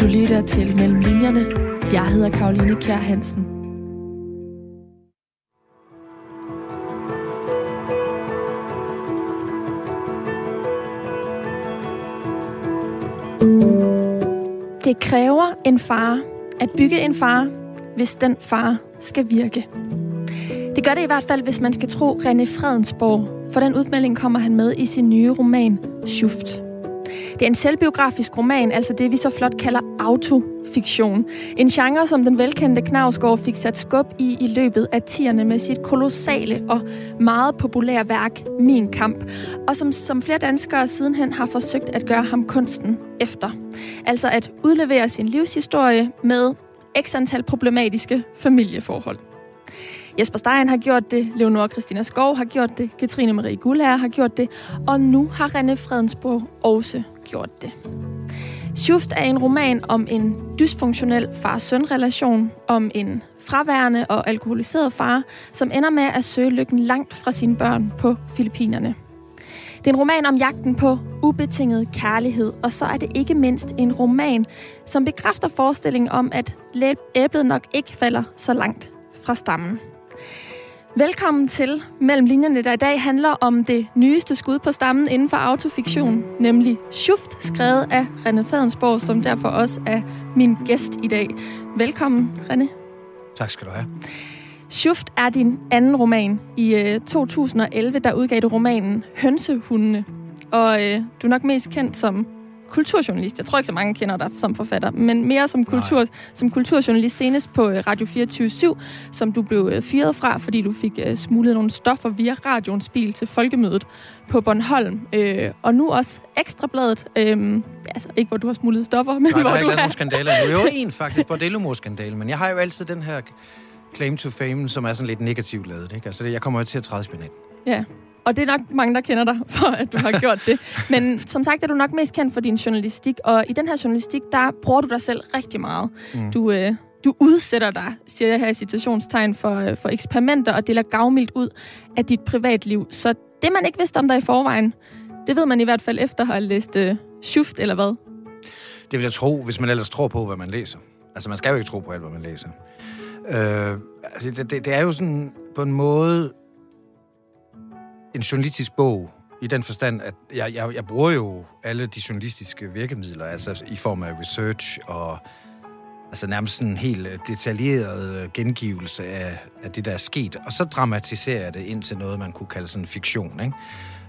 Du lytter til Mellem Linjerne. Jeg hedder Karoline Kjær Hansen. Det kræver en far at bygge en far, hvis den far skal virke. Det gør det i hvert fald, hvis man skal tro René Fredensborg, for den udmelding kommer han med i sin nye roman, Schuft. Det er en selvbiografisk roman, altså det vi så flot kalder autofiktion. En genre, som den velkendte Knavsgaard fik sat skub i i løbet af tierne med sit kolossale og meget populære værk, Min Kamp, og som, som flere danskere sidenhen har forsøgt at gøre ham kunsten efter. Altså at udlevere sin livshistorie med x antal problematiske familieforhold. Jesper Stein har gjort det, Leonora Christina Skov har gjort det, Katrine Marie Gullager har gjort det, og nu har René Fredensborg også gjort det. Schuft er en roman om en dysfunktionel far-søn-relation, om en fraværende og alkoholiseret far, som ender med at søge lykken langt fra sine børn på Filippinerne. Det er en roman om jagten på ubetinget kærlighed, og så er det ikke mindst en roman, som bekræfter forestillingen om, at æblet nok ikke falder så langt fra stammen. Velkommen til Mellem Linjerne, der i dag handler om det nyeste skud på stammen inden for autofiktion, nemlig Schuft, skrevet af René Fadensborg, som derfor også er min gæst i dag. Velkommen, René. Tak skal du have. Schuft er din anden roman. I 2011, der udgav du romanen Hønsehundene. Og øh, du er nok mest kendt som kulturjournalist. Jeg tror ikke, så mange kender dig som forfatter, men mere som, kultur, som kulturjournalist senest på øh, Radio 24 som du blev øh, fyret fra, fordi du fik uh, smuglet nogle stoffer via radioens bil til folkemødet på Bornholm. Uh, og nu også Ekstrabladet. Uh, altså ikke, hvor du har smuglet stoffer, men Nej, hvor der har du ikke lavet skandaler Nu er jo en faktisk, bordello-skandale, men jeg har jo altid den her claim to fame, som er sådan lidt negativt lavet. Ikke? Altså, jeg kommer jo til at træde spinaten. Ja, og det er nok mange, der kender dig for, at du har gjort det. Men som sagt er du nok mest kendt for din journalistik, og i den her journalistik, der bruger du dig selv rigtig meget. Mm. Du, øh, du udsætter dig, siger jeg her i situationstegn, for, øh, for eksperimenter og deler gavmildt ud af dit privatliv. Så det, man ikke vidste om dig i forvejen, det ved man i hvert fald efter at have læst øh, Schuft, eller hvad? Det vil jeg tro, hvis man ellers tror på, hvad man læser. Altså, man skal jo ikke tro på alt, hvad man læser. Øh, altså, det, det, det er jo sådan på en måde en journalistisk bog, i den forstand, at jeg, jeg, jeg bruger jo alle de journalistiske virkemidler, altså i form af research og altså nærmest en helt øh, detaljeret øh, gengivelse af, af det, der er sket. Og så dramatiserer jeg det ind til noget, man kunne kalde sådan fiktion, ikke?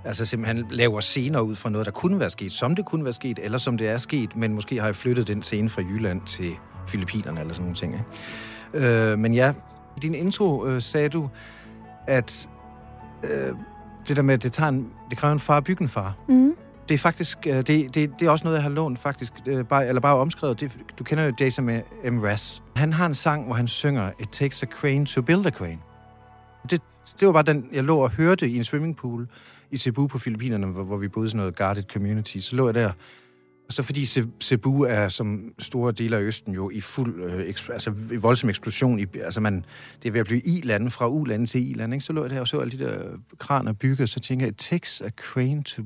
Altså simpelthen laver scener ud fra noget, der kunne være sket, som det kunne være sket, eller som det er sket, men måske har jeg flyttet den scene fra Jylland til Filippinerne eller sådan nogle ting. Ikke? Øh, men ja, i din intro øh, sagde du, at øh, det der med, at det, tager en, det kræver en far at bygge en far. Mm. Det er faktisk, øh, det, det, det er også noget, jeg har lånt faktisk, øh, bare, eller bare omskrevet. Det, du kender jo Jason med M. Ras. Han har en sang, hvor han synger, It takes a crane to build a crane. Det, det var bare den, jeg lå og hørte i en swimmingpool i Cebu på Filippinerne, hvor, hvor vi boede i sådan noget guarded community. Så lå jeg der så fordi Cebu er som store dele af Østen jo i fuld, øh, eksp- altså i voldsom eksplosion, i, altså man, det er ved at blive i-lande fra u-lande til i-lande, ikke? så lå jeg der og så alle de der kraner bygge, så tænker jeg, it takes a crane to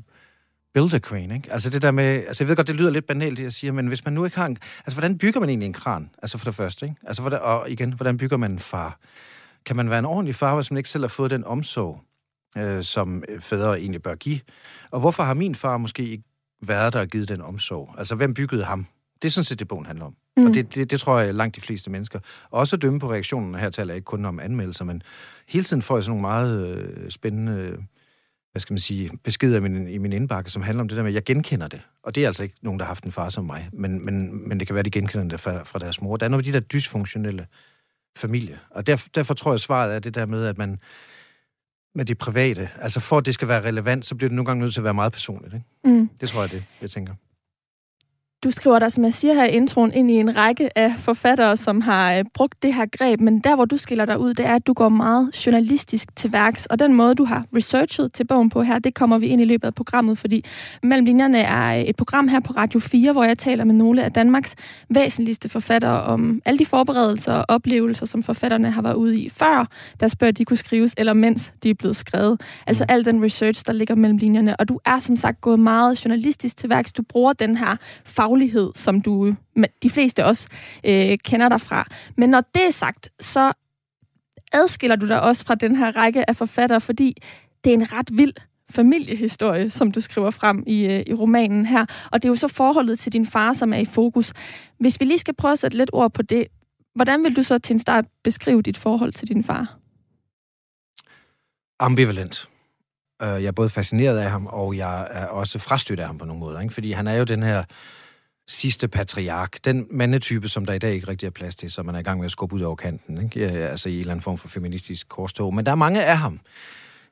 build a crane, ikke? Altså det der med, altså jeg ved godt, det lyder lidt banalt, det jeg siger, men hvis man nu ikke har en, altså hvordan bygger man egentlig en kran? Altså for det første, ikke? Altså hvordan, og igen, hvordan bygger man en far? Kan man være en ordentlig far, hvis man ikke selv har fået den omsorg, øh, som fædre egentlig bør give? Og hvorfor har min far måske ikke været der og givet den omsorg? Altså, hvem byggede ham? Det er sådan set det, bogen handler om. Mm. Og det, det, det tror jeg langt de fleste mennesker. Også dømme på reaktionen, her taler jeg ikke kun om anmeldelser, men hele tiden får jeg sådan nogle meget øh, spændende hvad skal man sige, beskeder i min, i min indbakke, som handler om det der med, at jeg genkender det. Og det er altså ikke nogen, der har haft en far som mig, men, men, men det kan være, de genkender det fra, fra deres mor. Der er noget af de der dysfunktionelle familie. Og derfor, derfor tror jeg, svaret er det der med, at man med det private. Altså for at det skal være relevant, så bliver det nogle gange nødt til at være meget personligt. Ikke? Mm. Det tror jeg, det jeg tænker. Du skriver dig, som jeg siger her i introen, ind i en række af forfattere, som har øh, brugt det her greb, men der, hvor du skiller dig ud, det er, at du går meget journalistisk til værks, og den måde, du har researchet til bogen på her, det kommer vi ind i løbet af programmet, fordi Mellem Linjerne er et program her på Radio 4, hvor jeg taler med nogle af Danmarks væsentligste forfattere om alle de forberedelser og oplevelser, som forfatterne har været ude i før, deres bøger de kunne skrives, eller mens de er blevet skrevet. Altså al den research, der ligger mellem linjerne, og du er som sagt gået meget journalistisk til værks. Du bruger den her fag faglighed, som du de fleste også øh, kender dig fra. Men når det er sagt, så adskiller du dig også fra den her række af forfattere, fordi det er en ret vild familiehistorie, som du skriver frem i, øh, i romanen her. Og det er jo så forholdet til din far, som er i fokus. Hvis vi lige skal prøve at sætte lidt ord på det, hvordan vil du så til en start beskrive dit forhold til din far? Ambivalent. Øh, jeg er både fascineret af ham, og jeg er også frastødt af ham på nogle måder. Ikke? Fordi han er jo den her sidste patriark. Den mandetype, som der i dag ikke rigtig er plads til, som man er i gang med at skubbe ud over kanten. Ikke? Altså i en eller anden form for feministisk korstog. Men der er mange af ham.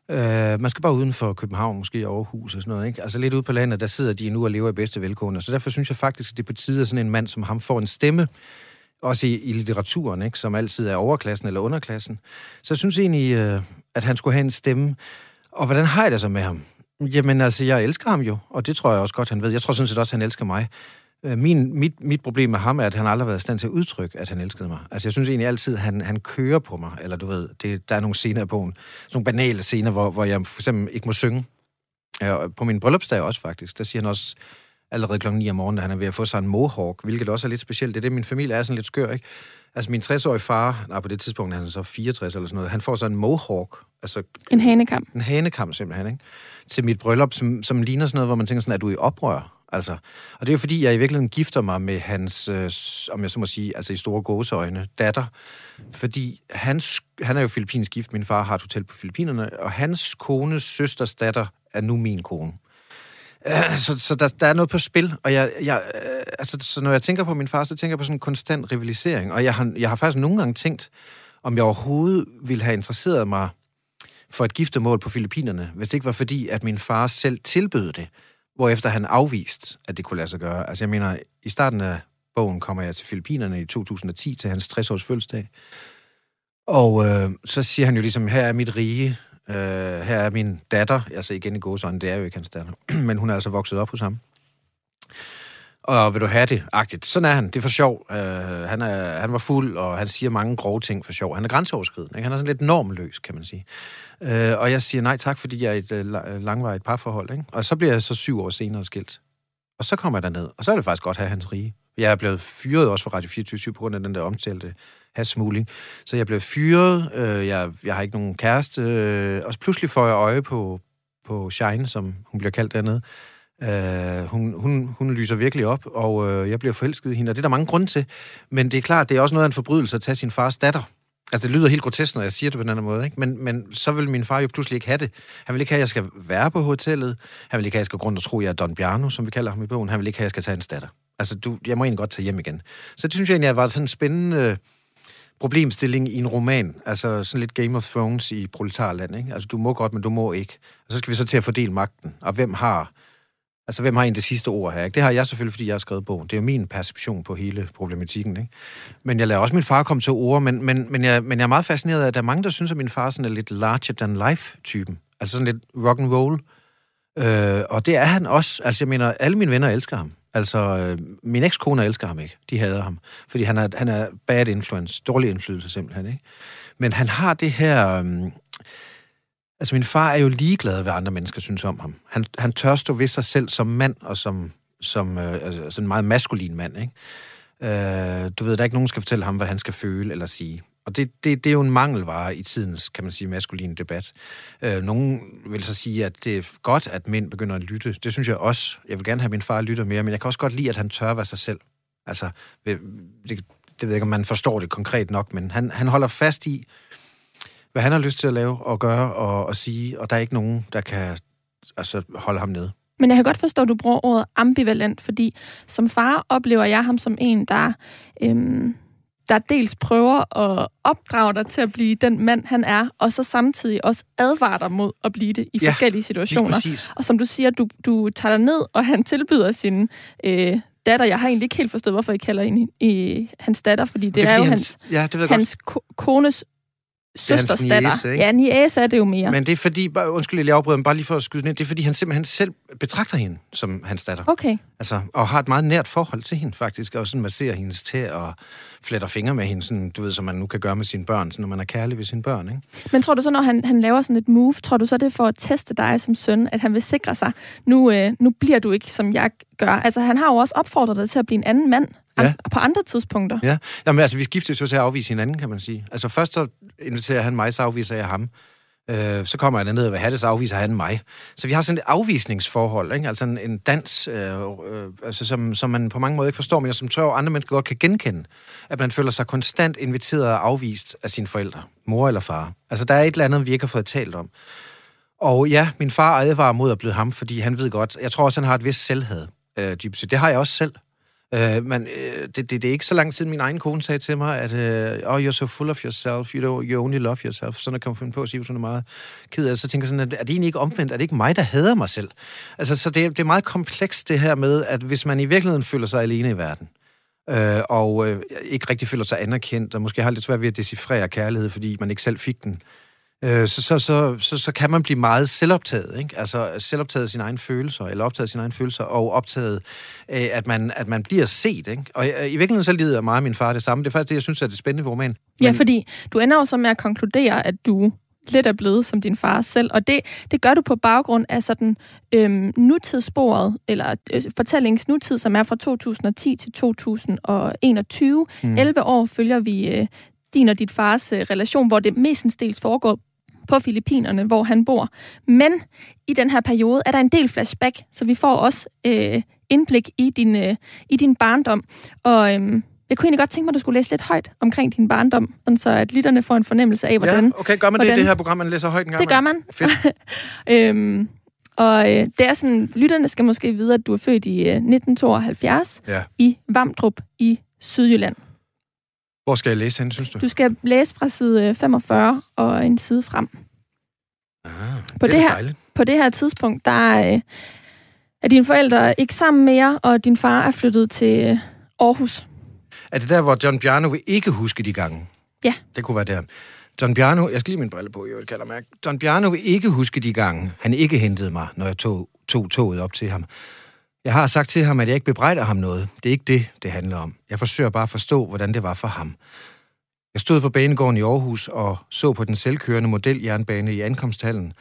Uh, man skal bare uden for København, måske Aarhus og sådan noget. Ikke? Altså lidt ude på landet, der sidder de nu og lever i bedste velkående. Så derfor synes jeg faktisk, at det er på tide, at sådan en mand som ham får en stemme, også i, i litteraturen, ikke? som altid er overklassen eller underklassen. Så jeg synes egentlig, uh, at han skulle have en stemme. Og hvordan har jeg det så med ham? Jamen altså, jeg elsker ham jo, og det tror jeg også godt, han ved. Jeg tror sådan set også, at han elsker mig. Øh, min, mit, mit problem med ham er, at han aldrig har været i stand til at udtrykke, at han elskede mig. Altså, jeg synes egentlig altid, at han, han kører på mig. Eller du ved, det, der er nogle scener på en, nogle banale scener, hvor, hvor jeg for eksempel ikke må synge. Ja, på min bryllupsdag også, faktisk. Der siger han også allerede klokken 9 om morgenen, at han er ved at få sig en mohawk, hvilket også er lidt specielt. Det er det, min familie er sådan lidt skør, ikke? Altså, min 60-årige far, nej, på det tidspunkt er han så 64 eller sådan noget, han får så en mohawk. Altså, en hanekam. En hanekam, simpelthen, ikke? Til mit bryllup, som, som ligner sådan noget, hvor man tænker sådan, er du i oprør? Altså, og det er jo fordi, jeg i virkeligheden gifter mig med hans, øh, om jeg så må sige, altså i store gåseøjne, datter. Fordi hans, han er jo filippinsk gift, min far har et hotel på Filippinerne, og hans kones søsters datter er nu min kone. Så så der, der er noget på spil, og jeg, jeg, øh, altså, så når jeg tænker på min far, så tænker jeg på sådan en konstant rivalisering, og jeg har, jeg har faktisk nogle gange tænkt, om jeg overhovedet ville have interesseret mig for et giftermål på Filippinerne, hvis det ikke var fordi, at min far selv tilbød det hvorefter han afvist, at det kunne lade sig gøre. Altså jeg mener, i starten af bogen kommer jeg til Filippinerne i 2010 til hans 60-års fødselsdag. Og øh, så siger han jo ligesom, her er mit rige, øh, her er min datter, altså igen i gåsøjne, det er jo ikke hans datter, men hun er altså vokset op hos ham. Og vil du have det? Agtigt. Sådan er han. Det er for sjov. Øh, han, er, han var fuld, og han siger mange grove ting for sjov. Han er grænseoverskridende. Ikke? Han er sådan lidt normløs, kan man sige. Øh, og jeg siger nej tak, fordi jeg er et øh, øh, langvarigt parforhold. Ikke? Og så bliver jeg så syv år senere skilt. Og så kommer jeg derned, og så er det faktisk godt at have hans rige. Jeg er blevet fyret også fra Radio 24 på grund af den der omtalte smugling. Så jeg blev fyret, øh, jeg, jeg har ikke nogen kæreste, øh, og pludselig får jeg øje på, på Shine, som hun bliver kaldt dernede, Øh, hun, hun, hun lyser virkelig op, og øh, jeg bliver forelsket i hende, og det er der mange grunde til. Men det er klart, det er også noget af en forbrydelse at tage sin fars datter. Altså, det lyder helt grotesk, når jeg siger det på den anden måde, ikke? Men, men så vil min far jo pludselig ikke have det. Han vil ikke have, at jeg skal være på hotellet. Han vil ikke have, at jeg skal gå rundt og tro, at jeg er Don Bjarno, som vi kalder ham i bogen. Han vil ikke have, at jeg skal tage en datter. Altså, du, jeg må egentlig godt tage hjem igen. Så det synes jeg egentlig var sådan en spændende øh, problemstilling i en roman. Altså sådan lidt Game of Thrones i proletarland, ikke? Altså, du må godt, men du må ikke. Og så skal vi så til at fordele magten. Og hvem har Altså, hvem har egentlig det sidste ord her? Ikke? Det har jeg selvfølgelig, fordi jeg har skrevet bogen. Det er jo min perception på hele problematikken. Ikke? Men jeg lader også min far komme til ord, men, men, men, jeg, men jeg er meget fascineret af, at der er mange, der synes, at min far sådan er lidt larger-than-life-typen. Altså sådan lidt rock and roll. Øh, og det er han også. Altså, jeg mener, alle mine venner elsker ham. Altså, øh, min ekskone elsker ham ikke. De hader ham. Fordi han er, han er bad influence. Dårlig indflydelse simpelthen, ikke? Men han har det her... Øh, Altså, min far er jo ligeglad, hvad andre mennesker synes om ham. Han, han tør stå ved sig selv som mand, og som, som øh, altså, altså, en meget maskulin mand, ikke? Øh, du ved, der er ikke nogen, der skal fortælle ham, hvad han skal føle eller sige. Og det, det, det er jo en mangelvare i tidens, kan man sige, maskuline debat. Øh, nogen vil så sige, at det er godt, at mænd begynder at lytte. Det synes jeg også. Jeg vil gerne have, at min far lytter mere, men jeg kan også godt lide, at han tør være sig selv. Altså, det, det ved jeg ikke, om man forstår det konkret nok, men han, han holder fast i, hvad han har lyst til at lave og gøre og, og sige, og der er ikke nogen, der kan altså, holde ham nede. Men jeg kan godt forstå, at du bruger ordet ambivalent, fordi som far oplever jeg ham som en, der, øhm, der dels prøver at opdrage dig til at blive den mand, han er, og så samtidig også advarer dig mod at blive det i ja, forskellige situationer. Og som du siger, du, du tager dig ned, og han tilbyder sin øh, datter. Jeg har egentlig ikke helt forstået, hvorfor I kalder hende i hans datter, fordi det, det er, er jo hans, hans, ja, det hans kones søsters niece, datter. ikke? Ja, niæse er det jo mere. Men det er fordi, bare, undskyld, jeg afbryder, men bare lige for at skyde ind, det er fordi, han simpelthen selv betragter hende som hans datter. Okay. Altså, og har et meget nært forhold til hende, faktisk, og sådan masserer hendes tæer og fletter fingre med hende, sådan, du ved, som man nu kan gøre med sine børn, sådan, når man er kærlig ved sine børn, ikke? Men tror du så, når han, han laver sådan et move, tror du så, det er for at teste dig som søn, at han vil sikre sig, nu, øh, nu bliver du ikke, som jeg gør? Altså, han har jo også opfordret dig til at blive en anden mand Ja. på andre tidspunkter. Ja, Jamen, altså, vi skiftes jo til at afvise hinanden, kan man sige. Altså, først så inviterer han mig, så afviser jeg ham. Øh, så kommer jeg ned og vil have det, så afviser han mig. Så vi har sådan et afvisningsforhold, ikke? altså en, en dans, øh, øh, altså, som, som man på mange måder ikke forstår, men som tror, andre mennesker godt kan genkende. At man føler sig konstant inviteret og afvist af sine forældre, mor eller far. Altså, der er et eller andet, vi ikke har fået talt om. Og ja, min far advarer mod at blive ham, fordi han ved godt, jeg tror også, han har et vist selvhed, øh, dybest set. Det har jeg også selv. Øh, men øh, det, det, det er ikke så lang tid, min egen kone sagde til mig, at øh, oh, you're so full of yourself, you, don't, you only love yourself. Sådan kan man finde på at sige, hvis hun er meget ked af det. Så tænker jeg sådan, at er det egentlig ikke omvendt? Er det ikke mig, der hader mig selv? Altså, så det, det er meget komplekst det her med, at hvis man i virkeligheden føler sig alene i verden, øh, og øh, ikke rigtig føler sig anerkendt, og måske har lidt svært ved at decifrere kærlighed, fordi man ikke selv fik den, øh, så, så, så, så, så kan man blive meget selvoptaget, ikke? Altså selvoptaget af sine egne følelser, eller optaget af sine egne følelser, og optaget af, at man, at man bliver set, ikke? Og øh, i virkeligheden så lider mig og min far det samme. Det er faktisk det, jeg synes er det spændende ved romanen. Ja, fordi du ender jo så med at konkludere, at du lidt er blevet som din far selv, og det, det gør du på baggrund af sådan øhm, nutidssporet, eller øh, fortællingens nutid, som er fra 2010 til 2021. Mm. 11 år følger vi øh, din og dit fars øh, relation, hvor det mestendels foregår på Filippinerne, hvor han bor. Men i den her periode er der en del flashback, så vi får også øh, indblik i din, øh, i din barndom. Og øhm, jeg kunne egentlig godt tænke mig, at du skulle læse lidt højt omkring din barndom, sådan så at lytterne får en fornemmelse af, hvordan... ja, okay, gør man det i hvordan- det her program, man læser højt en gang? Det gør man. Fedt. øhm, og øh, det er sådan, lytterne skal måske vide, at du er født i øh, 1972 Ja. i Vamdrup i Sydjylland. Hvor skal jeg læse hen, synes du? Du skal læse fra side øh, 45 og en side frem. Ah, På det, det er her- dejligt. På det her tidspunkt, der øh, er dine forældre ikke sammen mere, og din far er flyttet til øh, Aarhus. Er det der, hvor John Bjarno vil ikke huske de gange? Ja. Det kunne være der. John Bjarno, jeg skal lige min brille på, jeg kalder mærke. John Bjarno vil ikke huske de gange, han ikke hentede mig, når jeg tog, tog toget op til ham. Jeg har sagt til ham, at jeg ikke bebrejder ham noget. Det er ikke det, det handler om. Jeg forsøger bare at forstå, hvordan det var for ham. Jeg stod på banegården i Aarhus og så på den selvkørende modeljernbane i ankomsthallen,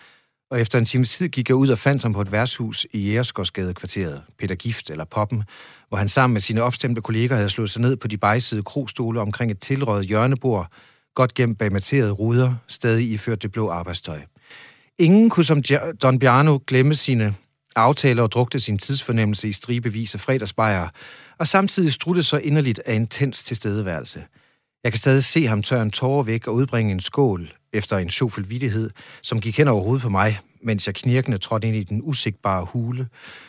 og efter en times tid gik jeg ud og fandt ham på et værtshus i Jægersgårdsgade kvarteret, Peter Gift eller Poppen, hvor han sammen med sine opstemte kolleger havde slået sig ned på de bejsede krostole omkring et tilrøget hjørnebord, godt gemt bag materede ruder, stadig iført det blå arbejdstøj. Ingen kunne som Don Bjarno glemme sine aftaler og drukte sin tidsfornemmelse i stribevis af fredagsbejere, og samtidig strutte så inderligt af intens tilstedeværelse. Jeg kan stadig se ham tørre en tårer væk og udbringe en skål efter en sjofel vittighed, som gik hen over hovedet på mig, mens jeg knirkende trådte ind i den usigtbare hule.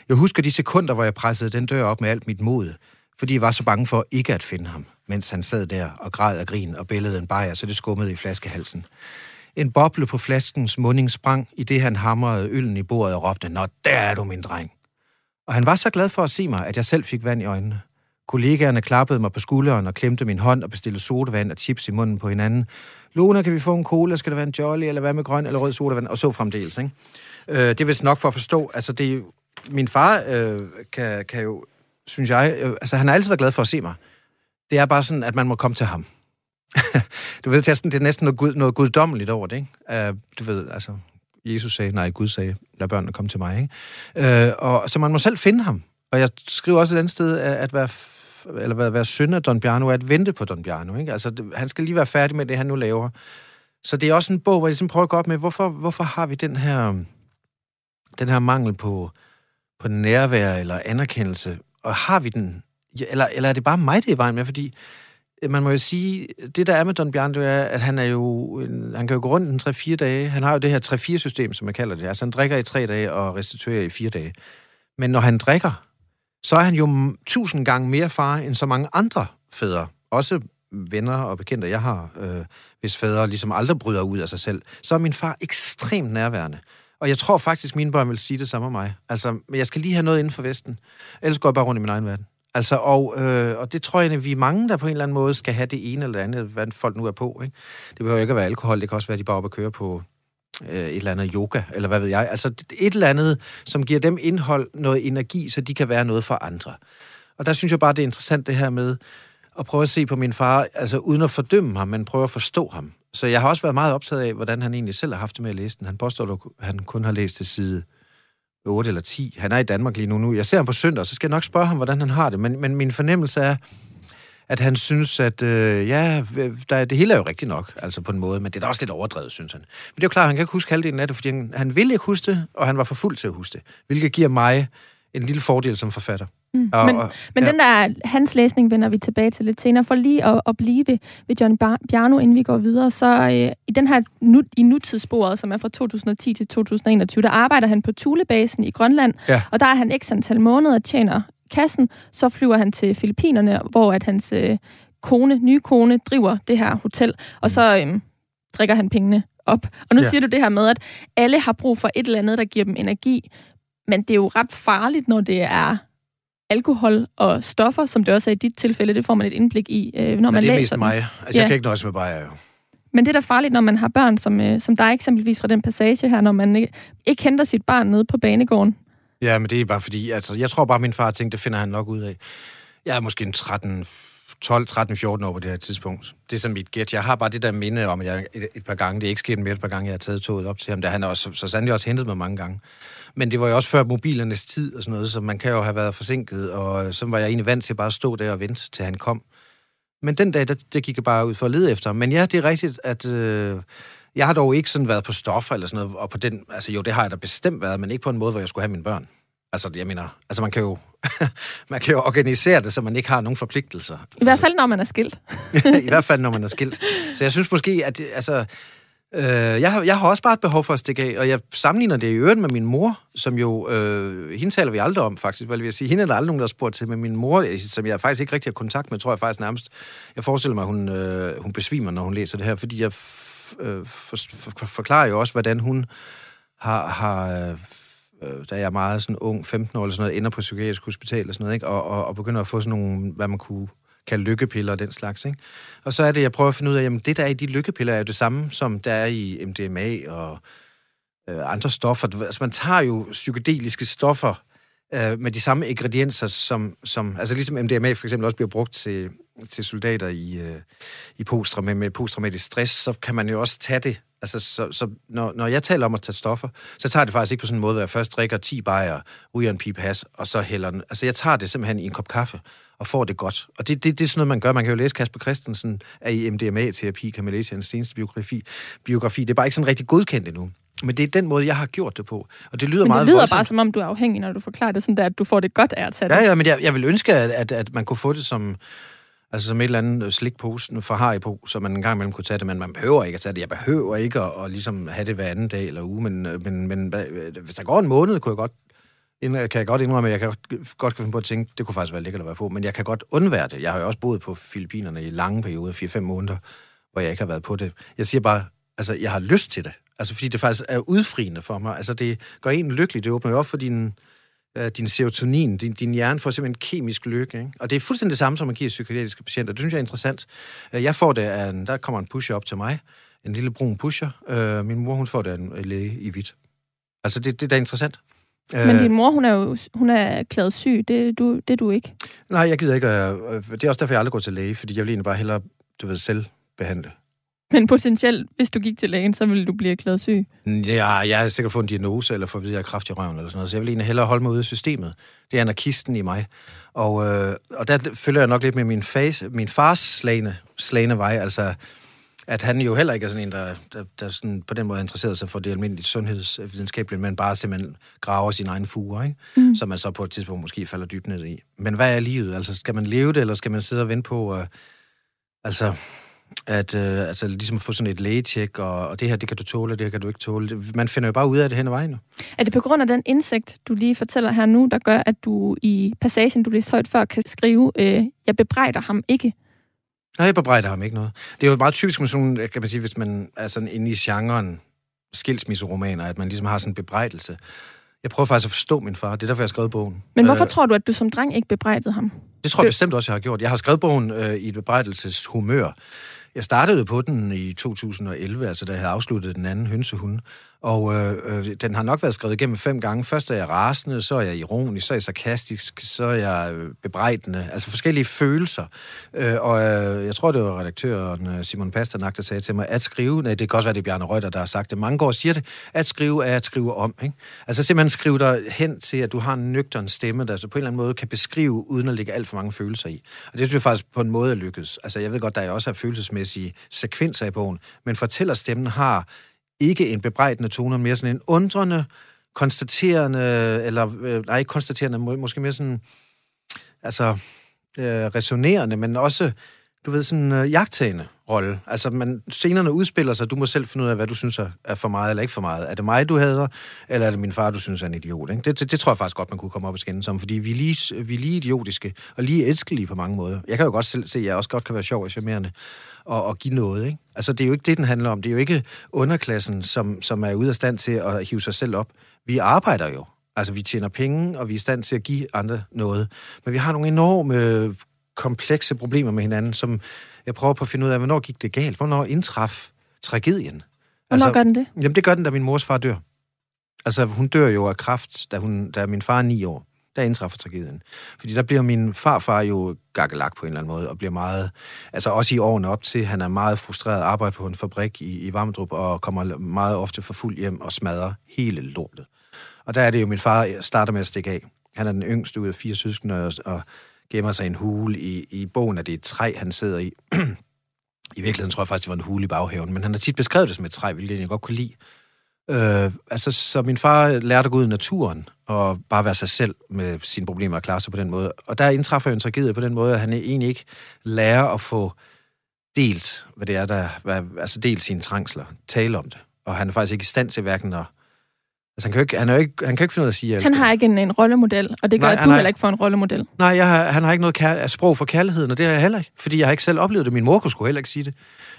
Jeg husker de sekunder, hvor jeg pressede den dør op med alt mit mod, fordi jeg var så bange for ikke at finde ham, mens han sad der og græd af grin og bælede en bajer, så det skummede i flaskehalsen. En boble på flaskens munding sprang, i det han hamrede øllen i bordet og råbte, Nå, der er du, min dreng. Og han var så glad for at se mig, at jeg selv fik vand i øjnene. Kollegaerne klappede mig på skulderen og klemte min hånd og bestilte sodavand og chips i munden på hinanden. Luna, kan vi få en cola? Skal der være en jolly? Eller hvad med grøn eller rød sodavand? Og så fremdeles, ikke? Øh, det er vist nok for at forstå. Altså, det er jo, min far øh, kan, kan jo, synes jeg, øh, altså han har altid været glad for at se mig. Det er bare sådan, at man må komme til ham. du ved, det er, sådan, det er næsten noget, gud, noget guddommeligt over det, ikke? Uh, du ved, altså, Jesus sagde, nej, Gud sagde, lad børnene komme til mig, ikke? Uh, og, så man må selv finde ham. Og jeg skriver også et andet sted, at, at være, f- eller være, være søn af Don Bjarno, er at vente på Don Bjarno, ikke? Altså, det, han skal lige være færdig med det, han nu laver. Så det er også en bog, hvor jeg simpelthen prøver at gå op med, hvorfor, hvorfor har vi den her, den her mangel på, på nærvær eller anerkendelse, og har vi den, eller, eller er det bare mig, det er i vejen med, fordi man må jo sige, det der er med Don Bjarne, det er, at han er jo, en, han kan jo gå rundt en 3-4 dage, han har jo det her 3-4-system, som man kalder det, altså han drikker i 3 dage og restituerer i 4 dage. Men når han drikker, så er han jo tusind gange mere far end så mange andre fædre, også venner og bekendte, jeg har, øh, hvis fædre ligesom aldrig bryder ud af sig selv, så er min far ekstremt nærværende. Og jeg tror faktisk, mine børn vil sige det samme om mig. Altså, men jeg skal lige have noget inden for Vesten. Ellers går jeg bare rundt i min egen verden. Altså, og, øh, og det tror jeg, at vi er mange, der på en eller anden måde skal have det ene eller det andet, hvad folk nu er på. Ikke? Det behøver ikke at være alkohol, det kan også være, at de bare op og kører på øh, et eller andet yoga, eller hvad ved jeg. Altså et eller andet, som giver dem indhold, noget energi, så de kan være noget for andre. Og der synes jeg bare, det er interessant det her med at prøve at se på min far, altså uden at fordømme ham, men prøve at forstå ham. Så jeg har også været meget optaget af, hvordan han egentlig selv har haft det med at læse den. Han påstår, at han kun har læst til side 8 eller 10. Han er i Danmark lige nu. nu. Jeg ser ham på søndag, så skal jeg nok spørge ham, hvordan han har det. Men, men min fornemmelse er, at han synes, at øh, ja, der, det hele er jo rigtigt nok, altså på en måde, men det er da også lidt overdrevet, synes han. Men det er jo klart, han kan ikke huske halvdelen af det, fordi han, han ville ikke huske det, og han var for fuld til at huske det, hvilket giver mig en lille fordel som forfatter. Mm. Og, men og, men ja. den der, hans læsning vender vi tilbage til lidt senere. For lige at, at blive ved, ved John Bjarno, inden vi går videre, så øh, i den her nu, i nutidssporet, som er fra 2010 til 2021, der arbejder han på Thulebasen i Grønland, ja. og der er han x antal måneder tjener kassen, så flyver han til Filippinerne, hvor at hans øh, kone, nye kone, driver det her hotel, og så øh, drikker han pengene op. Og nu ja. siger du det her med, at alle har brug for et eller andet, der giver dem energi, men det er jo ret farligt, når det er alkohol og stoffer, som det også er i dit tilfælde. Det får man et indblik i, øh, når man læser det er mest mig. Altså, ja. jeg kan ikke nøjes med bajer, jo. Men det er da farligt, når man har børn, som, øh, som er eksempelvis fra den passage her, når man ikke, ikke henter sit barn nede på banegården. Ja, men det er bare fordi, altså, jeg tror bare, at min far tænkte, det finder han nok ud af. Jeg er måske en 13, 12, 13, 14 år på det her tidspunkt. Det er som mit gæt. Jeg har bare det der minde om, at jeg et, et par gange, det er ikke sket mere et par gange, jeg har taget toget op til ham, der han også, så sandelig også hentet mig mange gange. Men det var jo også før mobilernes tid og sådan noget, så man kan jo have været forsinket, og så var jeg egentlig vant til bare at stå der og vente, til han kom. Men den dag, der, der gik jeg bare ud for at lede efter ham. Men ja, det er rigtigt, at øh, jeg har dog ikke sådan været på stoffer eller sådan noget, og på den, altså jo, det har jeg da bestemt været, men ikke på en måde, hvor jeg skulle have mine børn. Altså, jeg mener, altså man kan jo, man kan jo organisere det, så man ikke har nogen forpligtelser. I hvert fald, når man er skilt. I hvert fald, når man er skilt. Så jeg synes måske, at altså, øh, jeg, har, jeg har også bare et behov for at stikke af, og jeg sammenligner det i øvrigt med min mor, som jo, øh, hende taler vi aldrig om faktisk, hvad vil jeg sige. Hende er der aldrig nogen, der har spurgt til, men min mor, øh, som jeg faktisk ikke rigtig har kontakt med, tror jeg faktisk nærmest, jeg forestiller mig, hun, øh, hun besvimer, når hun læser det her, fordi jeg øh, for, for, for, forklarer jo også, hvordan hun har, har øh, øh da jeg er meget sådan ung, 15 år eller sådan noget, ender på psykiatrisk hospital og sådan noget, ikke? Og, og, og begynder at få sådan nogle, hvad man kunne kalde lykkepiller og den slags. Ikke? Og så er det, jeg prøver at finde ud af, jamen det, der er i de lykkepiller, er jo det samme, som der er i MDMA og øh, andre stoffer. Altså man tager jo psykedeliske stoffer øh, med de samme ingredienser, som, som, altså ligesom MDMA for eksempel også bliver brugt til, til soldater i, øh, i postra, med posttraumatisk stress, så kan man jo også tage det Altså, så, så når, når jeg taler om at tage stoffer, så tager jeg det faktisk ikke på sådan en måde, at jeg først drikker 10 bajer, ryger en pipe has, og så hælder den. Altså, jeg tager det simpelthen i en kop kaffe, og får det godt. Og det, det, det er sådan noget, man gør. Man kan jo læse Kasper Christensen er i MDMA-terapi, kan man læse hans seneste biografi. biografi. Det er bare ikke sådan rigtig godkendt endnu. Men det er den måde, jeg har gjort det på. Og det lyder men det meget lyder voldsomt. bare, som om du er afhængig, når du forklarer det sådan der, at du får det godt af at tage det. Ja, ja, men jeg, jeg vil ønske, at, at, at man kunne få det som Altså som et eller andet slikpose for har i på, så man en gang imellem kunne tage det, men man behøver ikke at tage det. Jeg behøver ikke at, at ligesom have det hver anden dag eller uge, men, men, men hvis der går en måned, kunne jeg godt, kan jeg godt indrømme, at jeg kan godt, godt finde på at tænke, det kunne faktisk være lækkert at være på, men jeg kan godt undvære det. Jeg har jo også boet på Filippinerne i lange perioder, 4-5 måneder, hvor jeg ikke har været på det. Jeg siger bare, altså jeg har lyst til det. Altså fordi det faktisk er udfriende for mig. Altså det gør en lykkelig. Det åbner jo op for din øh, din serotonin, din, din hjerne får simpelthen kemisk lykke. Ikke? Og det er fuldstændig det samme, som man giver psykiatriske patienter. Det synes jeg er interessant. Øh, jeg får det af, en, der kommer en pusher op til mig, en lille brun pusher. Øh, min mor, hun får det af en læge i hvidt. Altså, det, det er da interessant. Men din øh, mor, hun er jo hun er erklæret syg. Det, du, det er du ikke. Nej, jeg gider ikke. Øh, det er også derfor, jeg aldrig går til læge, fordi jeg vil egentlig bare hellere, du ved, selv behandle. Men potentielt, hvis du gik til lægen, så ville du blive erklæret syg? Ja, jeg er sikkert få en diagnose, eller få at vide, at jeg har kraft i røven, eller sådan noget. Så jeg vil egentlig hellere holde mig ude af systemet. Det er anarkisten i mig. Og, øh, og der følger jeg nok lidt med min, fase, min fars slagende, slagende vej, altså at han jo heller ikke er sådan en, der, der, der sådan på den måde interesserer sig for det almindelige sundhedsvidenskabelige, men bare simpelthen graver sin egen fuger, ikke? Mm. som man så på et tidspunkt måske falder dybt ned i. Men hvad er livet? Altså, skal man leve det, eller skal man sidde og vente på, uh, altså, at øh, altså, ligesom få sådan et lægetjek, og, og det her, det kan du tåle, og det her kan du ikke tåle. Man finder jo bare ud af det hen ad vejen. Er det på grund af den indsigt, du lige fortæller her nu, der gør, at du i passagen, du læste højt før, kan skrive, øh, jeg bebrejder ham ikke? Nej, jeg bebrejder ham ikke noget. Det er jo meget typisk med sådan, kan man sige, hvis man er sådan inde i genren skilsmisseromaner, at man ligesom har sådan en bebrejdelse. Jeg prøver faktisk at forstå min far. Det er derfor, jeg har skrevet bogen. Men hvorfor øh, tror du, at du som dreng ikke bebrejdede ham? Det tror jeg bestemt også, jeg har gjort. Jeg har skrevet bogen øh, i et bebrejdelseshumør. Jeg startede på den i 2011, altså da jeg havde afsluttet den anden hønsehund. Og øh, øh, den har nok været skrevet igennem fem gange. Først er jeg rasende, så er jeg ironisk, så er jeg sarkastisk, så er jeg øh, bebrejdende. Altså forskellige følelser. Øh, og øh, jeg tror, det var redaktøren øh, Simon Pasternak, der sagde til mig, at skrive, nej, det kan også være, det er Bjarne Røgter, der har sagt det. Mange går siger det, at skrive er at skrive om. Ikke? Altså simpelthen skrive dig hen til, at du har en nøgtern stemme, der så på en eller anden måde kan beskrive, uden at lægge alt for mange følelser i. Og det synes jeg faktisk på en måde er lykkedes. Altså jeg ved godt, der er også er følelsesmæssige sekvenser i bogen, men fortællerstemmen har ikke en bebrejdende tone, men mere sådan en undrende, konstaterende, eller øh, nej, ikke konstaterende, må, måske mere sådan, altså, øh, resonerende, men også, du ved, sådan øh, jagttagende rolle. Altså, man, scenerne udspiller sig, du må selv finde ud af, hvad du synes er for meget eller ikke for meget. Er det mig, du hader, eller er det min far, du synes er en idiot? Ikke? Det, det, det tror jeg faktisk godt, man kunne komme op og skændes om, fordi vi er, lige, vi er lige idiotiske, og lige elskelige på mange måder. Jeg kan jo godt selv se, at jeg også godt kan være sjov og charmerende, og, og give noget. Ikke? Altså, det er jo ikke det, den handler om. Det er jo ikke underklassen, som, som er ude af stand til at hive sig selv op. Vi arbejder jo. Altså, vi tjener penge, og vi er i stand til at give andre noget. Men vi har nogle enorme komplekse problemer med hinanden, som jeg prøver på at finde ud af, hvornår gik det galt? Hvornår indtraf tragedien? Hvornår altså, gør den det? Jamen, det gør den, da min mors far dør. Altså, hun dør jo af kræft, da, hun, da min far er ni år der indtræffer tragedien. Fordi der bliver min farfar jo gakkelagt på en eller anden måde, og bliver meget, altså også i årene op til, han er meget frustreret, arbejder på en fabrik i, i Varmedrup, og kommer meget ofte for fuld hjem og smadrer hele lortet. Og der er det jo, min far starter med at stikke af. Han er den yngste ud af fire søskende, og, og gemmer sig i en hule i, i bogen, af det et træ, han sidder i. I virkeligheden tror jeg faktisk, det var en hule i baghaven, men han har tit beskrevet det som et træ, hvilket jeg godt kunne lide. Øh, altså, så min far lærte at gå ud i naturen og bare være sig selv med sine problemer og klare sig på den måde. Og der indtræffer jo en tragedie på den måde, at han egentlig ikke lærer at få delt, hvad det er, der, hvad, altså delt sine trængsler, tale om det. Og han er faktisk ikke i stand til hverken at Altså, han kan jo ikke, han er jo ikke, han kan ikke finde ud af at sige, Han har ikke en, en rollemodel, og det gør, Nej, at du har, heller ikke får en rollemodel. Nej, jeg har, han har ikke noget kær, sprog for kærligheden, og det har jeg heller ikke, fordi jeg har ikke selv oplevet det. Min mor kunne sgu heller ikke sige det.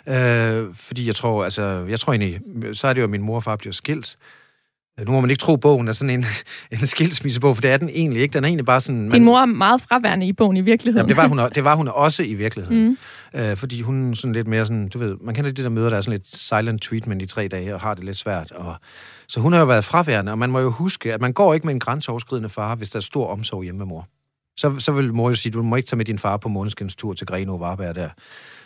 Øh, fordi jeg tror, altså, jeg tror egentlig, så er det jo, at min mor og far bliver skilt. Øh, nu må man ikke tro, bogen er sådan en, en skilsmissebog, for det er den egentlig ikke. Den er egentlig bare sådan... Man... Din mor er meget fraværende i bogen i virkeligheden. Jamen, det var hun, det var hun også i virkeligheden. Mm. Øh, fordi hun sådan lidt mere sådan, du ved, man kender de der møder, der er sådan lidt silent treatment i tre dage, og har det lidt svært. Og, så hun har jo været fraværende, og man må jo huske, at man går ikke med en grænseoverskridende far, hvis der er stor omsorg hjemme med mor. Så, så vil mor jo sige, du må ikke tage med din far på måneskens tur til Greno Varberg der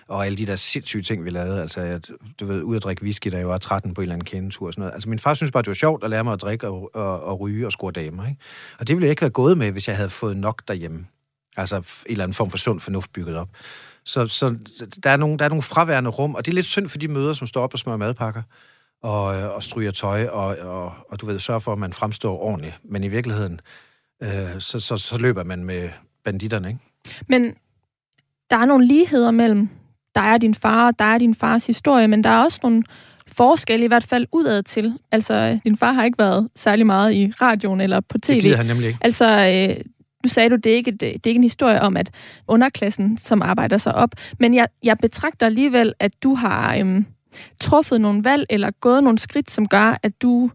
og alle de der sindssyge ting, vi lavede. Altså, at, du ved, ud at drikke whisky, da jeg var 13 på en eller anden kendetur og sådan noget. Altså, min far synes bare, det var sjovt at lære mig at drikke og, og, og ryge og score damer, ikke? Og det ville jeg ikke være gået med, hvis jeg havde fået nok derhjemme. Altså, en eller anden form for sund fornuft bygget op. Så, så der, er nogle, der er nogle fraværende rum, og det er lidt synd for de møder, som står op og smører madpakker og, øh, og stryger tøj, og, og, og du ved, sørger for, at man fremstår ordentligt. Men i virkeligheden, øh, så, så, så løber man med banditterne, ikke? Men der er nogle ligheder mellem dig og din far, og dig og din fars historie, men der er også nogle forskelle, i hvert fald udad til. Altså, din far har ikke været særlig meget i radioen eller på tv. Det gider han nemlig ikke. Altså, øh, nu sagde du, det er, ikke, det, det er ikke en historie om, at underklassen, som arbejder sig op, men jeg, jeg betragter alligevel, at du har øhm, truffet nogle valg, eller gået nogle skridt, som gør, at du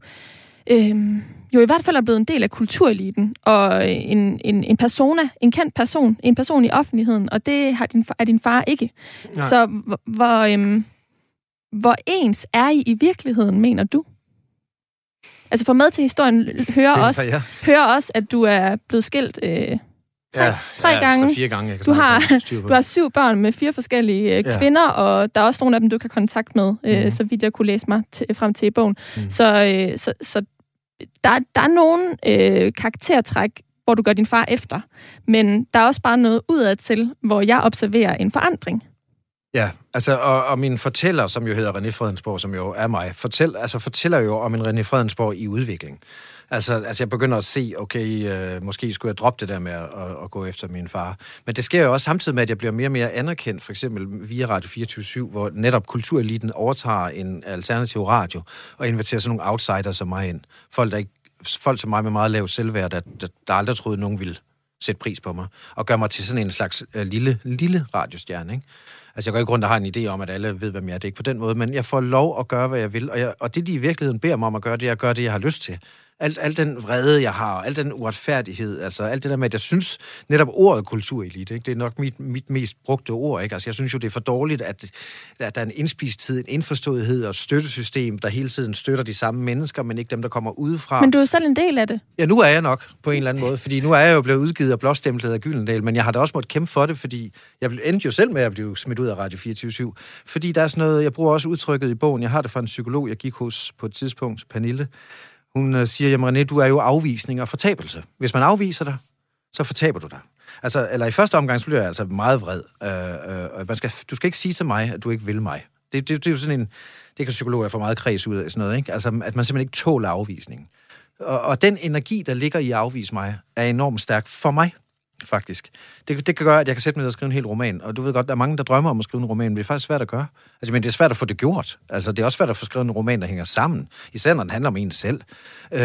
øhm, jo i hvert fald er blevet en del af kultureliten, og en, en, en persona, en kendt person, en person i offentligheden, og det har din, er din far ikke. Nej. Så hvor, øhm, hvor ens er I i virkeligheden, mener du? Altså for med til historien hører, også, ja. hører også, at du er blevet skilt øh, tre, ja, tre ja, gange. Fire gange. Jeg du, har, du har syv børn med fire forskellige øh, ja. kvinder, og der er også nogle af dem, du kan kontakt med, øh, mm. så vidt jeg kunne læse mig frem til i bogen. Mm. Så, øh, så, så der, der er nogle øh, karaktertræk, hvor du gør din far efter, men der er også bare noget udadtil, hvor jeg observerer en forandring. Ja, altså, og, og min fortæller, som jo hedder René Fredensborg, som jo er mig, fortæl, altså, fortæller jo om en René Fredensborg i udvikling. Altså, altså jeg begynder at se, okay, øh, måske skulle jeg droppe det der med at, at, at gå efter min far. Men det sker jo også samtidig med, at jeg bliver mere og mere anerkendt, for eksempel via Radio 24 hvor netop kultureliten overtager en alternativ radio og inviterer sådan nogle outsiders som mig ind. Folk, der ikke, folk som mig med meget lavt selvværd, der, der, der aldrig troede, nogen ville sætte pris på mig, og gør mig til sådan en slags øh, lille, lille radiostjerne, ikke? Altså, jeg går ikke rundt og har en idé om, at alle ved, hvem jeg er. Det er ikke på den måde, men jeg får lov at gøre, hvad jeg vil. Og, jeg, og det, de i virkeligheden beder mig om at gøre, det er at gøre det, jeg har lyst til. Alt, alt den vrede, jeg har, alt den uretfærdighed, altså alt det der med, at jeg synes netop ordet kulturelite, ikke? det er nok mit, mit mest brugte ord. Ikke? Altså, jeg synes jo, det er for dårligt, at, at der er en indspisthed, en indforståethed og støttesystem, der hele tiden støtter de samme mennesker, men ikke dem, der kommer udefra. Men du er jo selv en del af det. Ja, nu er jeg nok på en eller anden måde, fordi nu er jeg jo blevet udgivet og blåstemplet af Gyldendal, men jeg har da også måttet kæmpe for det, fordi jeg endte jo selv med at blive smidt ud af Radio 24 fordi der er sådan noget, jeg bruger også udtrykket i bogen, jeg har det fra en psykolog, jeg gik hos på et tidspunkt, Pernille, hun øh, siger, jamen René, du er jo afvisning og fortabelse. Hvis man afviser dig, så fortaber du dig. Altså, eller i første omgang, så bliver jeg altså meget vred. Øh, øh, man skal, du skal ikke sige til mig, at du ikke vil mig. Det, det, det er jo sådan en... Det kan psykologer få meget kreds ud af sådan noget, ikke? Altså, at man simpelthen ikke tåler afvisningen. Og, og den energi, der ligger i at afvise mig, er enormt stærk for mig faktisk. Det, det kan gøre, at jeg kan sætte mig ned og skrive en hel roman. Og du ved godt, der er mange, der drømmer om at skrive en roman, men det er faktisk svært at gøre. Altså, men det er svært at få det gjort. Altså, det er også svært at få skrevet en roman, der hænger sammen. Især når den handler om en selv. Øh,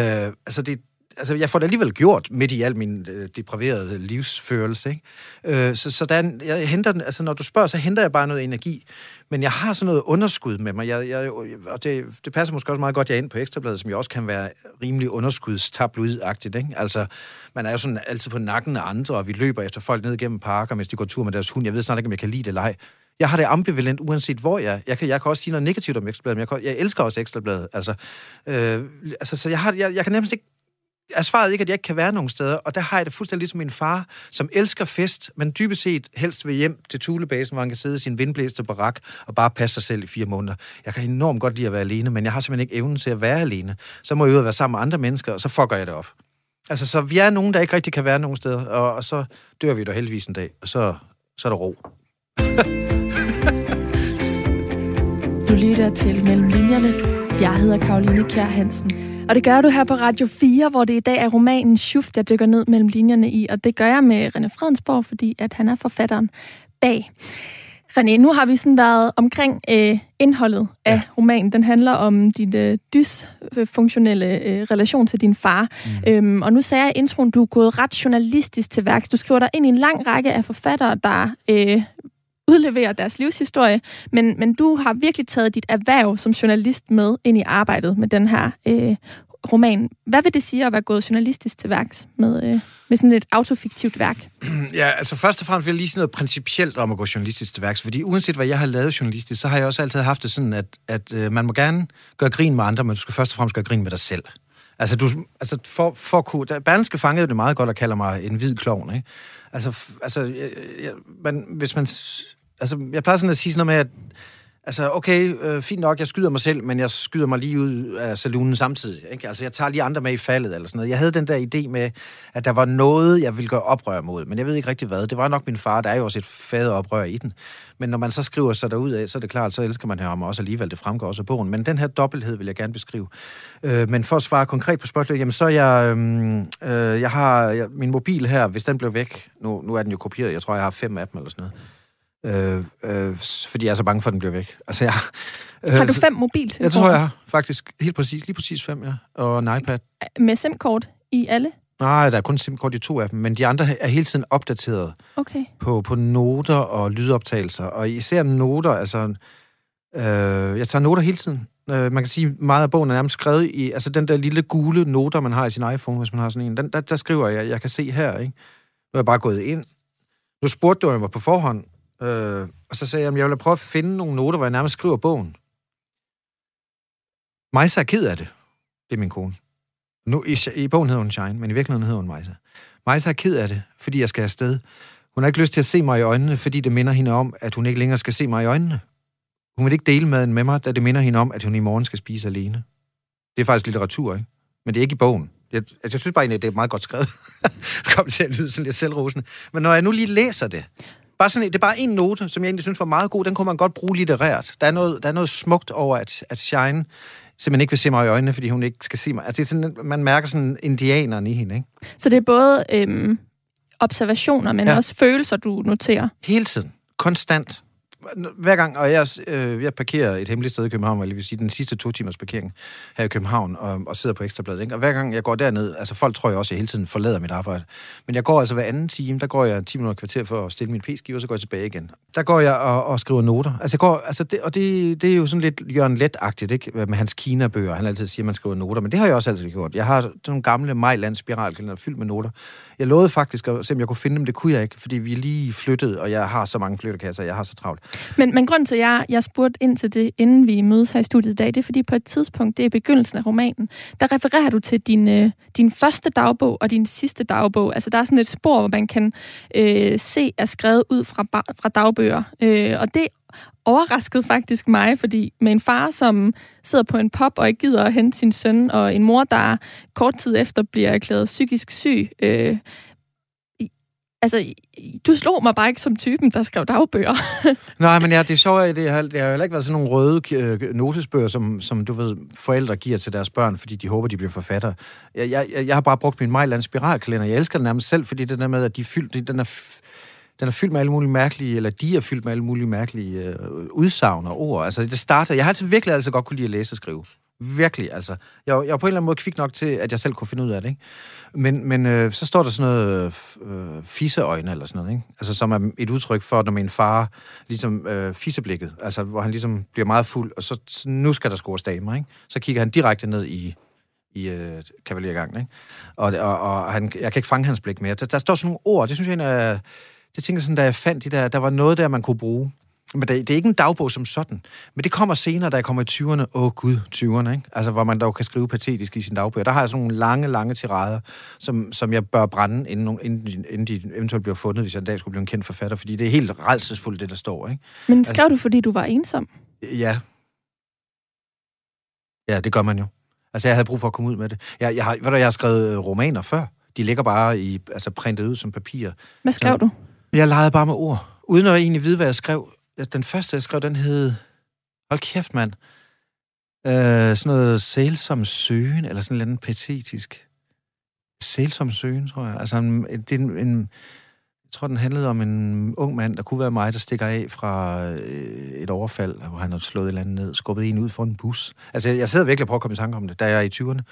altså, det, altså, jeg får det alligevel gjort midt i al min øh, depraverede livsførelse. Ikke? Øh, så så der jeg henter, altså, når du spørger, så henter jeg bare noget energi. Men jeg har sådan noget underskud med mig. Jeg, jeg, og det, det passer måske også meget godt, jeg er inde på Ekstrabladet, som jo også kan være rimelig underskudstabloidagtigt. Ikke? Altså, man er jo sådan altid på nakken af andre, og vi løber efter folk ned gennem parker, mens de går tur med deres hund. Jeg ved snart ikke, om jeg kan lide det eller ej. Jeg har det ambivalent, uanset hvor jeg er. Jeg kan, jeg kan også sige noget negativt om Ekstrabladet, men jeg, kan, jeg elsker også Ekstrabladet. Altså, øh, altså, så jeg, har, jeg, jeg kan nemlig ikke er svaret ikke, at jeg ikke kan være nogen steder, og der har jeg det fuldstændig ligesom min far, som elsker fest, men dybest set helst vil hjem til Tulebasen, hvor han kan sidde i sin vindblæste barak og bare passe sig selv i fire måneder. Jeg kan enormt godt lide at være alene, men jeg har simpelthen ikke evnen til at være alene. Så må jeg ud og være sammen med andre mennesker, og så fucker jeg det op. Altså, så vi er nogen, der ikke rigtig kan være nogen steder, og, og så dør vi da heldigvis en dag, og så, så er der ro. du lytter til Mellem Linjerne. Jeg hedder Karoline Kjær Hansen. Og det gør du her på Radio 4, hvor det i dag er romanen Schuft, jeg dykker ned mellem linjerne i. Og det gør jeg med René Fredensborg, fordi at han er forfatteren bag. René, nu har vi sådan været omkring øh, indholdet af ja. romanen. Den handler om din øh, dysfunktionelle øh, relation til din far. Mm. Øhm, og nu sagde jeg i introen, du er gået ret journalistisk til værks. Du skriver dig ind i en lang række af forfattere, der øh, udleverer deres livshistorie, men, men du har virkelig taget dit erhverv som journalist med ind i arbejdet med den her øh, roman. Hvad vil det sige at være gået journalistisk til værks med, øh, med sådan et autofiktivt værk? Ja, altså først og fremmest vil jeg lige sige noget principielt om at gå journalistisk til værks, fordi uanset hvad jeg har lavet journalistisk, så har jeg også altid haft det sådan, at, at øh, man må gerne gøre grin med andre, men du skal først og fremmest gøre grin med dig selv. Altså, du, altså for, for kunne... Berlingske fangede det meget godt og kalder mig en hvid klovn, ikke? Altså, altså jeg, jeg, man, hvis man altså, jeg plejer sådan at sige sådan noget med, at Altså, okay, øh, fint nok, jeg skyder mig selv, men jeg skyder mig lige ud af saloonen samtidig. Ikke? Altså, jeg tager lige andre med i faldet eller sådan noget. Jeg havde den der idé med, at der var noget, jeg ville gøre oprør mod, men jeg ved ikke rigtig hvad. Det var nok min far, der er jo også et fadeoprør i den. Men når man så skriver sig derud af, så er det klart, så elsker man ham også alligevel. Det fremgår også af bogen. Men den her dobbelthed vil jeg gerne beskrive. Øh, men for at svare konkret på spørgsmålet, jamen så er jeg, øh, øh, jeg har jeg, min mobil her, hvis den blev væk, nu, nu er den jo kopieret, jeg tror, jeg har fem af dem eller sådan noget Øh, øh, fordi jeg er så bange for, at den bliver væk. Altså, jeg, øh, har du fem mobiltelefoner? Jeg tror, jeg har faktisk helt præcis, lige præcis fem, ja. Og en iPad. Med SIM-kort i alle? Nej, der er kun SIM-kort i to af dem, men de andre er hele tiden opdateret okay. på, på noter og lydoptagelser. Og især noter, altså... Øh, jeg tager noter hele tiden. Øh, man kan sige, meget af bogen er nærmest skrevet i... Altså den der lille gule noter, man har i sin iPhone, hvis man har sådan en, den, der, der skriver jeg, jeg kan se her, ikke? Nu er jeg bare gået ind. Nu spurgte du mig på forhånd, Øh, og så sagde jeg, at jeg vil prøve at finde nogle noter, hvor jeg nærmest skriver bogen. Majsa er ked af det. Det er min kone. Nu, i, I bogen hedder hun Shine, men i virkeligheden hedder hun Majsa. Majsa er ked af det, fordi jeg skal afsted. Hun har ikke lyst til at se mig i øjnene, fordi det minder hende om, at hun ikke længere skal se mig i øjnene. Hun vil ikke dele maden med mig, da det minder hende om, at hun i morgen skal spise alene. Det er faktisk litteratur, ikke? Men det er ikke i bogen. Jeg, altså, jeg synes bare at det er meget godt skrevet. Kom til at lyde sådan lidt selvrosende. Men når jeg nu lige læser det, Bare sådan, det er bare en note, som jeg egentlig synes var meget god. Den kunne man godt bruge litterært. Der er noget, der er noget smukt over, at, at Shine simpelthen ikke vil se mig i øjnene, fordi hun ikke skal se mig. Altså, det er sådan, man mærker sådan indianeren i hende, ikke? Så det er både øhm, observationer, men ja. også følelser, du noterer? Hele tiden. Konstant hver gang, og jeg, øh, jeg parkerer et hemmeligt sted i København, eller vil sige den sidste to timers parkering her i København, og, og sidder på Ekstrabladet, ikke? og hver gang jeg går derned, altså folk tror jeg også, at jeg hele tiden forlader mit arbejde, men jeg går altså hver anden time, der går jeg 10 minutter kvarter for at stille min p-skive, og så går jeg tilbage igen. Der går jeg og, og skriver noter. Altså, jeg går, altså det, og det, det er jo sådan lidt Jørgen Let-agtigt, ikke? Med hans Kina-bøger. Han altid siger, at man skriver noter, men det har jeg også altid gjort. Jeg har sådan nogle gamle Majland spiralkalender fyldt med noter. Jeg lovede faktisk at se, om jeg kunne finde dem. Det kunne jeg ikke, fordi vi lige flyttede, og jeg har så mange flyttekasser, jeg har så travlt. Men, men grund til, at jeg, jeg spurgte ind til det, inden vi mødes her i studiet i dag, det er fordi på et tidspunkt, det er begyndelsen af romanen, der refererer du til din, øh, din første dagbog og din sidste dagbog. Altså der er sådan et spor, hvor man kan øh, se er skrevet ud fra, fra dagbøger. Øh, og det overraskede faktisk mig, fordi med en far, som sidder på en pop og ikke gider at hente sin søn, og en mor, der kort tid efter bliver erklæret psykisk syg, øh, altså, du slog mig bare ikke som typen, der skrev dagbøger. Nej, men ja, det er sjovt, det har, det har heller ikke været sådan nogle røde øh, notesbøger, som, som du ved, forældre giver til deres børn, fordi de håber, de bliver forfatter. Jeg, jeg, jeg har bare brugt min Mejland spiralkalender. Jeg elsker den nærmest selv, fordi det der med, at de fyldt, den er den er fyldt med alle mulige mærkelige, eller de er fyldt med alle mulige mærkelige øh, udsagn og ord. Altså, det starter... Jeg har altid virkelig altså godt kunne lide at læse og skrive. Virkelig, altså. Jeg, jeg var på en eller anden måde kvik nok til, at jeg selv kunne finde ud af det, ikke? Men, men øh, så står der sådan noget øh, fiseøjne eller sådan noget, ikke? Altså, som er et udtryk for, når min far ligesom øh, fisseblikket, altså, hvor han ligesom bliver meget fuld, og så, så nu skal der scores damer, ikke? Så kigger han direkte ned i, i øh, kavaliergangen, ikke? Og, og, og han, jeg kan ikke fange hans blik mere. Der, der står sådan nogle ord, det synes jeg er det tænker sådan, da jeg fandt de der, der var noget der, man kunne bruge. Men det, det er ikke en dagbog som sådan. Men det kommer senere, da jeg kommer i 20'erne. Åh oh, gud, 20'erne, ikke? Altså, hvor man dog kan skrive patetisk i sin dagbog. Der har jeg sådan nogle lange, lange tirader, som, som jeg bør brænde, inden, inden, inden de eventuelt bliver fundet, hvis jeg en dag skulle blive en kendt forfatter. Fordi det er helt redselsfuldt, det der står, ikke? Men skrev altså, du, fordi du var ensom? Ja. Ja, det gør man jo. Altså, jeg havde brug for at komme ud med det. Jeg, jeg, har, ved du, jeg har skrevet romaner før. De ligger bare i, altså, printet ud som papir. Hvad skrev så, du? Jeg legede bare med ord, uden at egentlig vide, hvad jeg skrev. Den første, jeg skrev, den hed... Hold kæft, mand. Øh, sådan noget sælsom søgen, eller sådan en eller anden patetisk. Sælsom søgen, tror jeg. Altså, en, det er en, en, jeg tror, den handlede om en ung mand, der kunne være mig, der stikker af fra øh, et overfald, hvor han har slået et eller andet ned, skubbet en ud for en bus. Altså, jeg sidder virkelig og prøver at komme i tanke om det, da jeg er i 20'erne.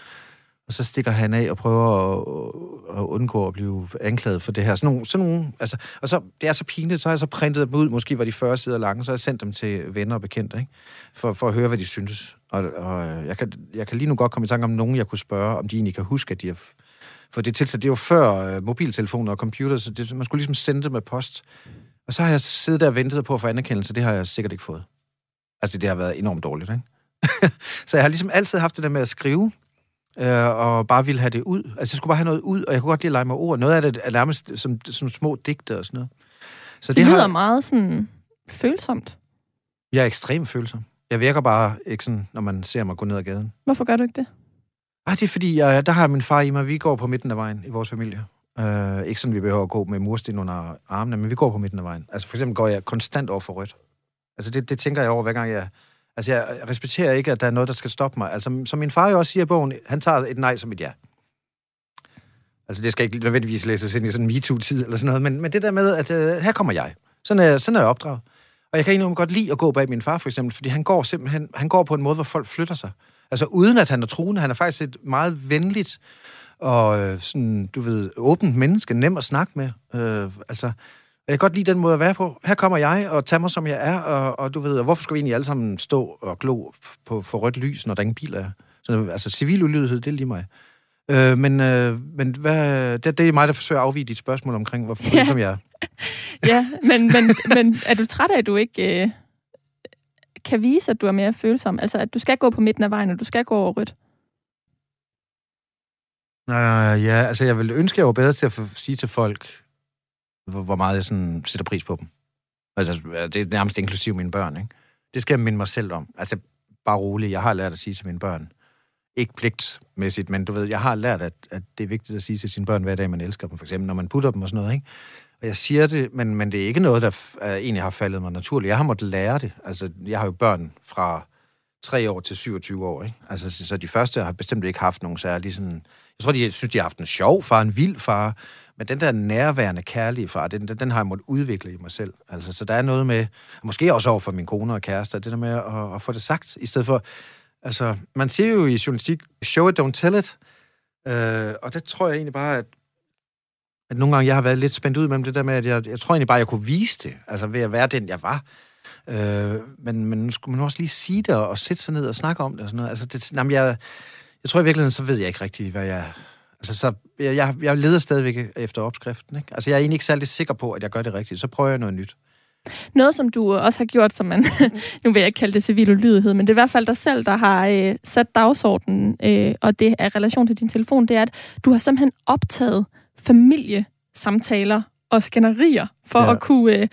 Og så stikker han af og prøver at, at undgå at blive anklaget for det her. Sådan nogle, sådan nogle, altså, og så, det er så pinligt, så har jeg så printet dem ud, måske var de 40 sider lange, så har jeg sendt dem til venner og bekendte, ikke? For, for at høre, hvad de synes. Og, og øh, jeg, kan, jeg kan lige nu godt komme i tanke om nogen, jeg kunne spørge, om de egentlig kan huske, at de har... For det tilsat, det er jo før uh, mobiltelefoner og computer, så det, man skulle ligesom sende det med post. Og så har jeg siddet der og ventet på at få anerkendelse, det har jeg sikkert ikke fået. Altså, det har været enormt dårligt, ikke? så jeg har ligesom altid haft det der med at skrive, øh, og bare ville have det ud. Altså, jeg skulle bare have noget ud, og jeg kunne godt lide at lege med ord. Noget af det er nærmest som, som små digte og sådan noget. Så det, det lyder har... meget sådan følsomt. Jeg er ekstremt følsom. Jeg virker bare ikke sådan, når man ser mig gå ned ad gaden. Hvorfor gør du ikke det? Ej, det er fordi, jeg, der har min far i mig. Vi går på midten af vejen i vores familie. Uh, ikke sådan, vi behøver at gå med mursten under armene, men vi går på midten af vejen. Altså for eksempel går jeg konstant over for rødt. Altså det, det tænker jeg over, hver gang jeg Altså, jeg respekterer ikke, at der er noget, der skal stoppe mig. Altså, som min far jo også siger i bogen, han tager et nej som et ja. Altså, det skal ikke nødvendigvis læses ind i sådan en MeToo-tid eller sådan noget, men, men det der med, at øh, her kommer jeg. Sådan er, sådan er jeg opdraget. Og jeg kan egentlig godt lide at gå bag min far, for eksempel, fordi han går simpelthen han går på en måde, hvor folk flytter sig. Altså, uden at han er truende. Han er faktisk et meget venligt og øh, sådan, du ved, åbent menneske, nem at snakke med. Øh, altså, jeg kan godt lide den måde at være på. Her kommer jeg og tager mig, som jeg er, og, og du ved, og hvorfor skal vi egentlig alle sammen stå og glo på, for rødt lys, når der ingen bil er? Så, altså, civil ulydighed, det er lige mig. Øh, men øh, men hvad, det, det er mig, der forsøger at afvige dit spørgsmål omkring, hvorfor ja. som jeg er. ja, men, men, men er du træt af, at du ikke øh, kan vise, at du er mere følsom? Altså, at du skal gå på midten af vejen, og du skal gå over rødt? Uh, ja, altså jeg vil ønske, at jeg var bedre til at sige til folk, hvor meget jeg sådan sætter pris på dem. Altså, det er nærmest inklusiv mine børn, ikke? Det skal jeg minde mig selv om. Altså, bare roligt. Jeg har lært at sige til mine børn, ikke pligtmæssigt, men du ved, jeg har lært, at, at det er vigtigt at sige til sine børn hver dag, man elsker dem, for eksempel, når man putter dem og sådan noget, ikke? Og jeg siger det, men, men det er ikke noget, der f- egentlig har faldet mig naturligt. Jeg har måttet lære det. Altså, jeg har jo børn fra 3 år til 27 år, ikke? Altså, så de første har bestemt ikke haft nogen særlig sådan... Jeg tror, de synes, de har haft en sjov far, en vild far, men den der nærværende kærlige far, den, den, den har jeg måttet udvikle i mig selv. Altså, så der er noget med, måske også over for min kone og kæreste, det der med at, at få det sagt, i stedet for, altså, man siger jo i journalistik, show it, don't tell it. Øh, og det tror jeg egentlig bare, at, at nogle gange jeg har været lidt spændt ud mellem det der med, at jeg, jeg tror egentlig bare, at jeg kunne vise det, altså ved at være den, jeg var. Øh, men, men nu skulle man også lige sige det og, og sætte sig ned og snakke om det og sådan noget. Altså, det, jamen, jeg, jeg tror i virkeligheden, så ved jeg ikke rigtig, hvad jeg... Altså, så jeg, jeg, leder stadigvæk efter opskriften, ikke? Altså, jeg er egentlig ikke særlig sikker på, at jeg gør det rigtigt. Så prøver jeg noget nyt. Noget, som du også har gjort, som man, nu vil jeg ikke kalde det civil ulydighed, men det er i hvert fald dig selv, der har øh, sat dagsordenen, øh, og det er relation til din telefon, det er, at du har simpelthen optaget familiesamtaler og skænderier for, ja. at kunne, øh,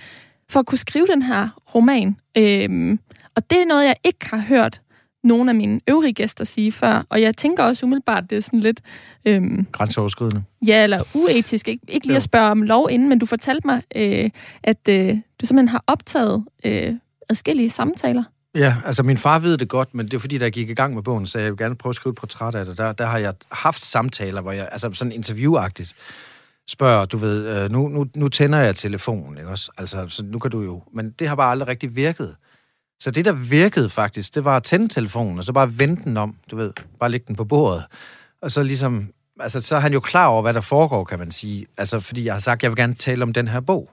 for at kunne skrive den her roman. Øh, og det er noget, jeg ikke har hørt nogle af mine øvrige gæster sige før, og jeg tænker også umiddelbart, det er sådan lidt... Øhm, Grænseoverskridende. Ja, eller uetisk. Ikke, ikke lige at spørge om lov inden, men du fortalte mig, øh, at øh, du simpelthen har optaget øh, adskillige samtaler. Ja, altså min far ved det godt, men det er fordi, da jeg gik i gang med bogen, så jeg vil gerne prøve at skrive et portræt af det. Der, der har jeg haft samtaler, hvor jeg, altså sådan interviewagtigt, spørger, du ved, øh, nu, nu, nu tænder jeg telefonen, ikke også? Altså, så nu kan du jo... Men det har bare aldrig rigtig virket. Så det, der virkede faktisk, det var at tænde telefonen, og så bare vende den om, du ved, bare lægge den på bordet. Og så ligesom, altså, så er han jo klar over, hvad der foregår, kan man sige. Altså, fordi jeg har sagt, at jeg vil gerne tale om den her bog.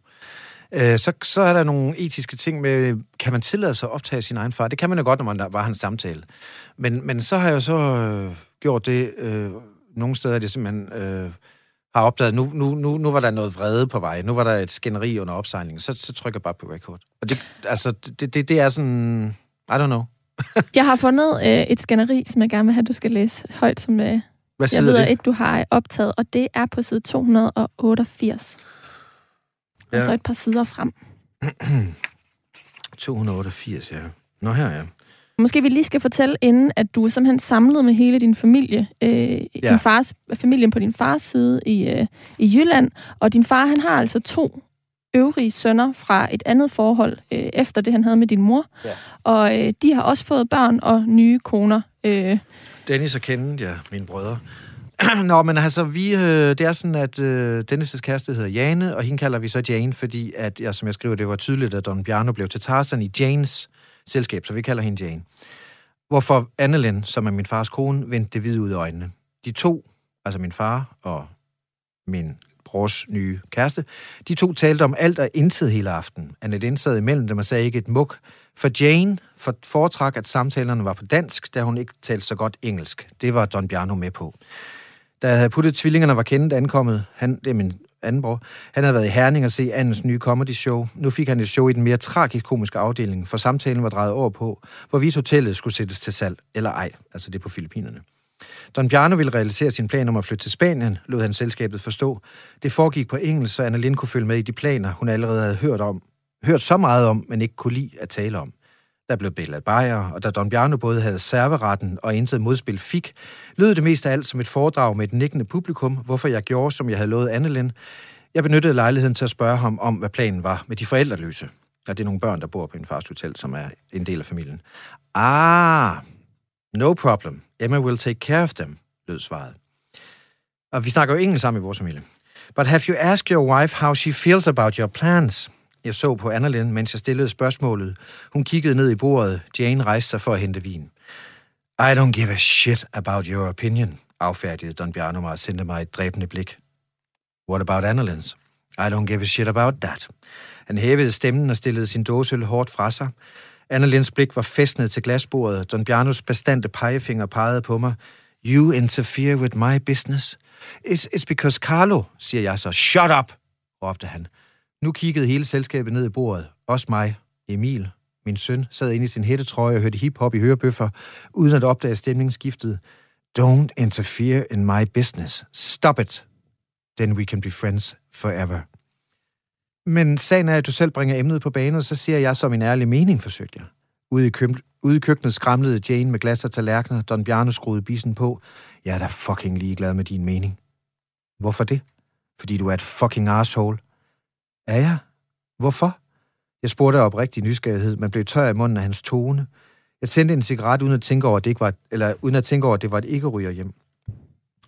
Øh, så, så er der nogle etiske ting med, kan man tillade sig at optage sin egen far? Det kan man jo godt, når man var hans samtale. Men, men så har jeg jo så øh, gjort det, øh, nogle steder er det simpelthen... Øh, har opdaget, nu, nu, nu, nu var der noget vrede på vej, nu var der et skænderi under opsejlingen, så, så trykker jeg bare på record. Og det, altså, det, det, det er sådan, I don't know. jeg har fundet øh, et skænderi, som jeg gerne vil have, du skal læse højt, som øh, Hvad jeg ved det? ikke, du har optaget, og det er på side 288. Ja. Og så et par sider frem. 288, ja. Nå her, ja. Måske vi lige skal fortælle inden, at du er simpelthen samlet med hele din familie, øh, ja. din fars, familien på din fars side i, øh, i Jylland, og din far, han har altså to øvrige sønner fra et andet forhold, øh, efter det, han havde med din mor. Ja. Og øh, de har også fået børn og nye koner. Øh. Dennis og Kenneth, ja, mine brødre. Nå, men altså, vi, øh, det er sådan, at øh, Dennis' kæreste hedder Jane, og hende kalder vi så Jane, fordi, at, ja, som jeg skriver, det var tydeligt, at Don Bjarno blev til Tarzan i Janes selskab, så vi kalder hende Jane. Hvorfor Annelen, som er min fars kone, vendte det hvide ud af øjnene. De to, altså min far og min brors nye kæreste, de to talte om alt og intet hele aften. Annelyn sad imellem dem og sagde ikke et muk. For Jane for foretrak, at samtalerne var på dansk, da hun ikke talte så godt engelsk. Det var Don Bjarno med på. Da jeg havde puttet tvillingerne var kendt ankommet, han, det er min anden han havde været i Herning og se Andens nye comedy show. Nu fik han et show i den mere tragisk-komiske afdeling, for samtalen var drejet over på, hvorvidt hotellet skulle sættes til salg, eller ej, altså det på Filippinerne. Don Bjarno ville realisere sin plan om at flytte til Spanien, lod han selskabet forstå. Det foregik på engelsk, så Anna Lind kunne følge med i de planer, hun allerede havde hørt om, hørt så meget om, men ikke kunne lide at tale om. Der blev Bella Bayer, og da Don Bjarno både havde serveretten og intet modspil fik, lød det mest af alt som et foredrag med et nikkende publikum, hvorfor jeg gjorde, som jeg havde lovet Annelin. Jeg benyttede lejligheden til at spørge ham om, hvad planen var med de forældreløse. Ja, det er nogle børn, der bor på en fast hotel, som er en del af familien. Ah, no problem. Emma will take care of them, lød svaret. Og vi snakker jo engelsk sammen i vores familie. But have you asked your wife how she feels about your plans? Jeg så på Annalyn, mens jeg stillede spørgsmålet. Hun kiggede ned i bordet. Jane rejste sig for at hente vin. I don't give a shit about your opinion, affærdigede Don Bjarno mig og sendte mig et dræbende blik. What about Annalyn's? I don't give a shit about that. Han hævede stemmen og stillede sin dåseøl hårdt fra sig. Annalens blik var festnet til glasbordet. Don Bjarnos bestandte pegefinger pegede på mig. You interfere with my business. It's, it's because Carlo, siger jeg så. Shut up, råbte han. Nu kiggede hele selskabet ned i bordet. Også mig, Emil, min søn, sad inde i sin hættetrøje og hørte hiphop i hørebøffer, uden at opdage stemningsskiftet. Don't interfere in my business. Stop it. Then we can be friends forever. Men sagen er, at du selv bringer emnet på banen, og så siger jeg som en ærlig mening, forsøgte jeg. Ude i, køb- ude i køkkenet skramlede Jane med glas og tallerkener. Don Bjarne skruede bisen på. Jeg er da fucking ligeglad med din mening. Hvorfor det? Fordi du er et fucking asshole. Er jeg? Hvorfor? Jeg spurgte op rigtig nysgerrighed, men blev tør i munden af hans tone. Jeg tændte en cigaret, uden at tænke over, at det, ikke var, eller uden at tænke over, at det var et ikke ryger hjem.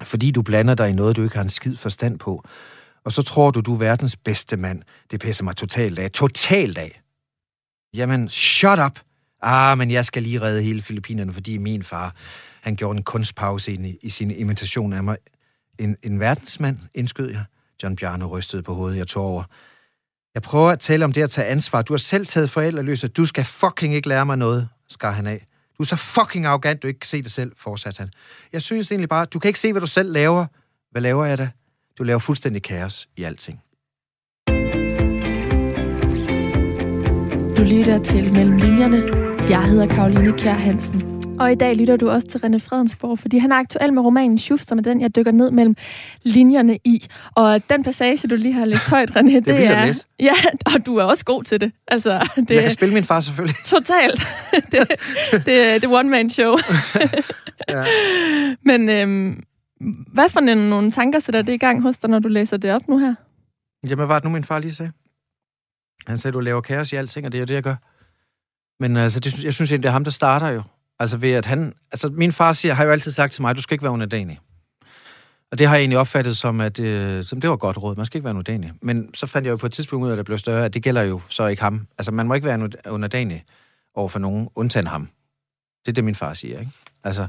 Fordi du blander dig i noget, du ikke har en skid forstand på. Og så tror du, du er verdens bedste mand. Det pisser mig totalt af. Totalt af. Jamen, shut up. Ah, men jeg skal lige redde hele Filippinerne, fordi min far, han gjorde en kunstpause i, i sin imitation af mig. En, en verdensmand, indskød jeg. John Bjarne rystede på hovedet. Jeg tog over. Jeg prøver at tale om det at tage ansvar. Du har selv taget forældreløse. Du skal fucking ikke lære mig noget, skar han af. Du er så fucking arrogant, du ikke kan se det selv, fortsatte han. Jeg synes egentlig bare, du kan ikke se, hvad du selv laver. Hvad laver jeg da? Du laver fuldstændig kaos i alting. Du lytter til Mellem Linjerne. Jeg hedder Karoline Kjær Hansen. Og i dag lytter du også til René Fredensborg, fordi han er aktuel med romanen Schuf, som er den, jeg dykker ned mellem linjerne i. Og den passage, du lige har læst højt, René, det, det er... er ja, og du er også god til det. Altså, det jeg kan spille min far selvfølgelig. Totalt. det, det, det er one-man-show. ja. Men øhm, hvad for nogle tanker sætter det i gang hos dig, når du læser det op nu her? Jamen, hvad var det nu, min far lige sagde? Han sagde, du laver kaos i alting, og det er det, jeg gør. Men altså, det, jeg synes egentlig, det er ham, der starter jo. Altså ved at han... Altså min far siger, har jo altid sagt til mig, du skal ikke være underdanig. Og det har jeg egentlig opfattet som, at øh, som det var godt råd. Man skal ikke være underdanig. Men så fandt jeg jo på et tidspunkt ud af, at det blev større, at det gælder jo så ikke ham. Altså man må ikke være underdanig over for nogen, undtagen ham. Det er det, min far siger, ikke? Altså,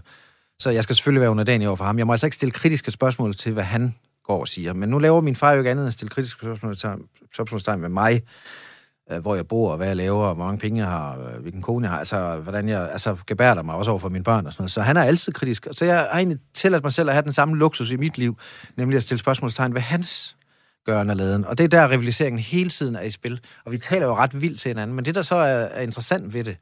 så jeg skal selvfølgelig være underdanig over for ham. Jeg må altså ikke stille kritiske spørgsmål til, hvad han går og siger. Men nu laver min far jo ikke andet end at stille kritiske spørgsmål til, med mig Øh, hvor jeg bor, og hvad jeg laver, og hvor mange penge jeg har, øh, hvilken kone jeg har, altså hvordan jeg altså, gebærder mig også over for mine børn og sådan noget. Så han er altid kritisk. Så jeg har egentlig tilladt mig selv at have den samme luksus i mit liv, nemlig at stille spørgsmålstegn ved hans gøren og laden. Og det er der, rivaliseringen hele tiden er i spil. Og vi taler jo ret vildt til hinanden, men det, der så er, er interessant ved det,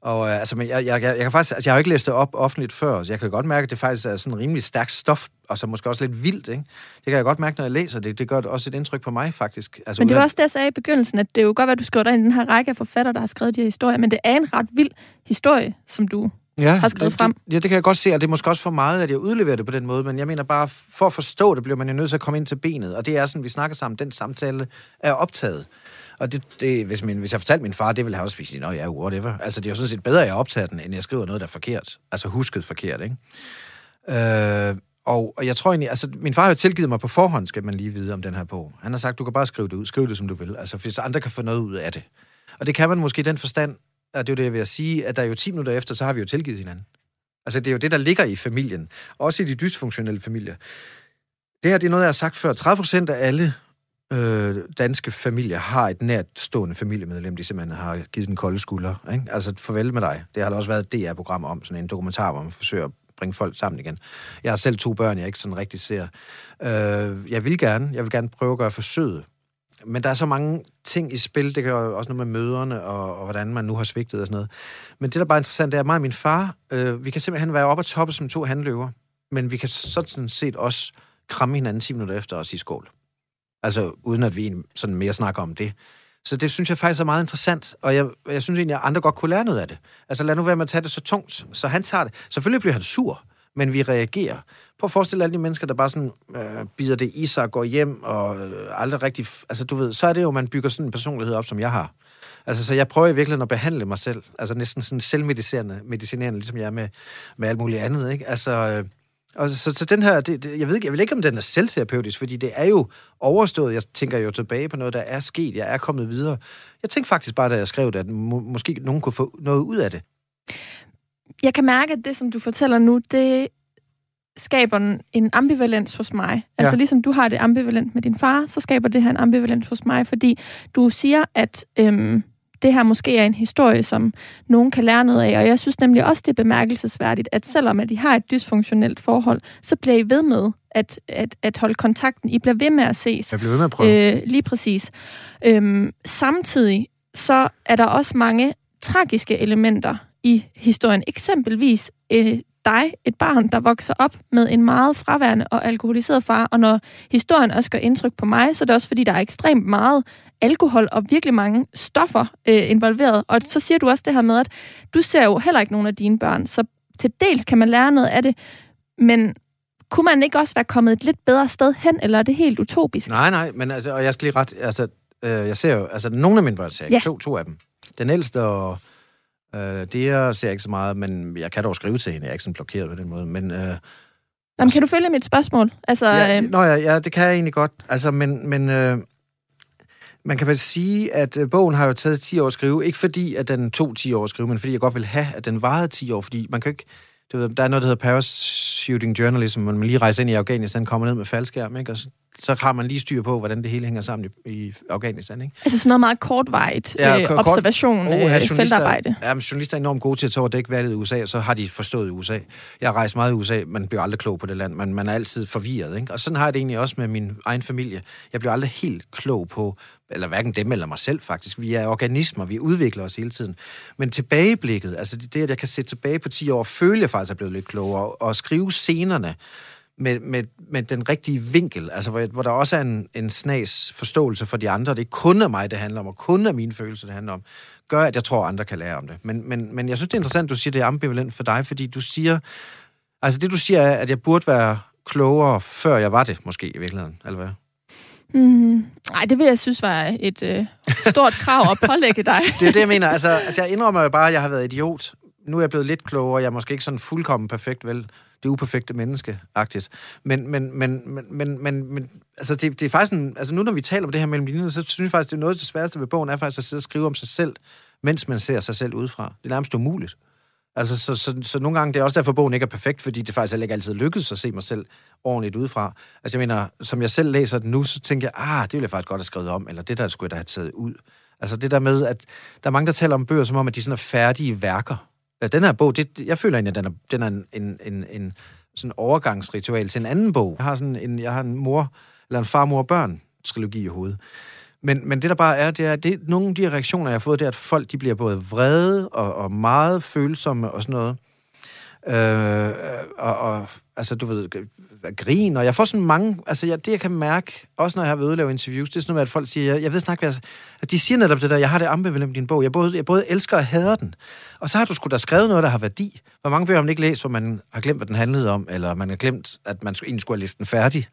og øh, altså, men jeg, jeg, jeg, kan faktisk, altså, jeg har jo ikke læst det op offentligt før, så jeg kan godt mærke, at det faktisk er sådan rimelig stærkt stof, og så måske også lidt vildt, ikke? Det kan jeg godt mærke, når jeg læser det. Det gør også et indtryk på mig, faktisk. Altså, men det var også det, jeg sagde i begyndelsen, at det er jo godt, at du skriver dig ind i den her række af forfattere, der har skrevet de her historier, men det er en ret vild historie, som du ja, har skrevet det, frem. Det, ja, det kan jeg godt se, og det er måske også for meget, at jeg udleverer det på den måde, men jeg mener bare, for at forstå det, bliver man jo nødt til at komme ind til benet, og det er sådan, vi snakker sammen, den samtale er optaget. Og det, det, hvis, min, hvis jeg fortalte min far, det ville han også sige, nå ja, whatever. Altså, det er jo sådan set bedre, at jeg optager den, end jeg skriver noget, der er forkert. Altså, husket forkert, ikke? Øh, og, og jeg tror egentlig, altså, min far har tilgivet mig på forhånd, skal man lige vide om den her bog. Han har sagt, du kan bare skrive det ud, skriv det, som du vil. Altså, hvis andre kan få noget ud af det. Og det kan man måske i den forstand, og det er jo det, jeg vil sige, at der er jo 10 minutter efter, så har vi jo tilgivet hinanden. Altså, det er jo det, der ligger i familien. Også i de dysfunktionelle familier. Det her, det er noget, jeg har sagt før. 30 procent af alle øh, danske familier har et nært stående familiemedlem, de simpelthen har givet den kolde skulder. Ikke? Altså, farvel med dig. Det har der også været et DR-program om, sådan en dokumentar, hvor man forsøger at bringe folk sammen igen. Jeg har selv to børn, jeg ikke sådan rigtig ser. Øh, jeg vil gerne, jeg vil gerne prøve at gøre forsøget. Men der er så mange ting i spil, det kan jo også noget med møderne, og, og hvordan man nu har svigtet og sådan noget. Men det, der er bare interessant, det er, at mig og min far, øh, vi kan simpelthen være oppe og toppe som to handløver, men vi kan sådan set også kramme hinanden 10 minutter efter og sige skål. Altså, uden at vi sådan mere snakker om det. Så det synes jeg faktisk er meget interessant, og jeg, jeg synes egentlig, at andre godt kunne lære noget af det. Altså, lad nu være med at tage det så tungt, så han tager det. Selvfølgelig bliver han sur, men vi reagerer. Prøv at forestille alle de mennesker, der bare sådan øh, bider det i sig og går hjem og øh, aldrig rigtig... Altså, du ved, så er det jo, man bygger sådan en personlighed op, som jeg har. Altså, så jeg prøver i virkeligheden at behandle mig selv. Altså, næsten sådan selvmedicinerende, medicinerende, ligesom jeg er med, med alt muligt andet, ikke? Altså, øh, og så, så den her, det, det, jeg, ved ikke, jeg ved ikke, om den er selvterapeutisk, fordi det er jo overstået. Jeg tænker jo tilbage på noget, der er sket. Jeg er kommet videre. Jeg tænkte faktisk bare, da jeg skrev det, at må, måske nogen kunne få noget ud af det. Jeg kan mærke, at det, som du fortæller nu, det skaber en ambivalens hos mig. Altså, ja. Ligesom du har det ambivalent med din far, så skaber det her en ambivalens hos mig, fordi du siger, at øhm, det her måske er en historie, som nogen kan lære noget af. Og jeg synes nemlig også, det er bemærkelsesværdigt, at selvom at I har et dysfunktionelt forhold, så bliver I ved med at, at, at holde kontakten. I bliver ved med at ses. Jeg bliver ved med at prøve. Øh, lige præcis. Øhm, samtidig så er der også mange tragiske elementer i historien. Eksempelvis øh, dig, et barn, der vokser op med en meget fraværende og alkoholiseret far, og når historien også gør indtryk på mig, så er det også fordi, der er ekstremt meget alkohol og virkelig mange stoffer øh, involveret. Og så siger du også det her med, at du ser jo heller ikke nogen af dine børn, så til dels kan man lære noget af det, men kunne man ikke også være kommet et lidt bedre sted hen, eller er det helt utopisk? Nej, nej, men altså, og jeg skal lige ret, altså, øh, jeg ser jo, altså, nogle af mine børn ser jeg, ja. to, to af dem. Den ældste og øh, det jeg ser ikke så meget, men jeg kan dog skrive til hende, jeg er ikke sådan blokeret på den måde, men øh, Jamen, kan du følge mit spørgsmål? Altså, Ja, øh, nå ja, ja, det kan jeg egentlig godt. Altså, men, men øh, man kan vel sige, at øh, bogen har jo taget 10 år at skrive. Ikke fordi, at den tog 10 år at skrive, men fordi jeg godt vil have, at den varede 10 år. Fordi man kan ikke... Du ved, der er noget, der hedder parachuting journalism, hvor man lige rejser ind i Afghanistan, kommer ned med faldskærm, ikke? og så, så har man lige styr på, hvordan det hele hænger sammen i, i Afghanistan. Ikke? altså sådan noget meget kortvarigt Ja, øh, kort- observation, Oha, øh, journalister- feltarbejde. Ja, men journalister er enormt gode til at tage over dække valget i USA, og så har de forstået USA. Jeg har rejst meget i USA, man bliver aldrig klog på det land, man, man er altid forvirret. Ikke? Og sådan har jeg det egentlig også med min egen familie. Jeg bliver aldrig helt klog på, eller hverken dem eller mig selv faktisk. Vi er organismer, vi udvikler os hele tiden. Men tilbageblikket, altså det, det at jeg kan se tilbage på 10 år, føle jeg faktisk er blevet lidt klogere, og skrive scenerne, med, med, med den rigtige vinkel, altså hvor, hvor der også er en, en snas forståelse for de andre. Det er kun af mig, det handler om, og kun af mine følelser, det handler om, gør, at jeg tror, at andre kan lære om det. Men, men, men jeg synes, det er interessant, du siger, det er ambivalent for dig, fordi du siger, altså det du siger er, at jeg burde være klogere, før jeg var det, måske i virkeligheden, eller hvad? Mm, nej, det vil jeg synes var et øh, stort krav at pålægge dig. Det er det, jeg mener. Altså, altså jeg indrømmer jo bare, at jeg har været idiot. Nu er jeg blevet lidt klogere. Jeg er måske ikke sådan fuldkommen perfekt, vel? Det uperfekte menneske-agtigt. Men, men, men, men, men, men, men altså, det, det er faktisk en, altså nu når vi taler om det her mellem linjerne, så synes jeg faktisk, det er noget af det sværeste ved bogen, er faktisk at sidde og skrive om sig selv, mens man ser sig selv udefra. Det er nærmest umuligt. Altså, så, så, så nogle gange, det er også derfor, bogen ikke er perfekt, fordi det faktisk heller ikke altid lykkedes at se mig selv ordentligt udefra. Altså, jeg mener, som jeg selv læser den nu, så tænker jeg, ah, det ville jeg faktisk godt have skrevet om, eller det der skulle jeg da have taget ud. Altså, det der med, at der er mange, der taler om bøger, som om, at de sådan er færdige værker. Ja, den her bog, det, jeg føler egentlig, at den er, den er en, en, en, en sådan overgangsritual til en anden bog. Jeg har, sådan en, jeg har en mor, eller en far-mor-børn-trilogi i hovedet. Men, men det der bare er, det er, det, nogle af de reaktioner, jeg har fået, det er, at folk de bliver både vrede og, og meget følsomme og sådan noget. Øh, og, og, altså, du ved, grin, og jeg får sådan mange, altså jeg, det jeg kan mærke, også når jeg har været ude og lave interviews, det er sådan noget at folk siger, jeg, jeg ved snart, altså, at de siger netop det der, jeg har det ambivalent med din bog, jeg både, jeg både elsker og hader den, og så har du sgu da skrevet noget, der har værdi. Hvor mange bøger har man ikke læst, hvor man har glemt, hvad den handlede om, eller man har glemt, at man egentlig skulle have læst den færdig.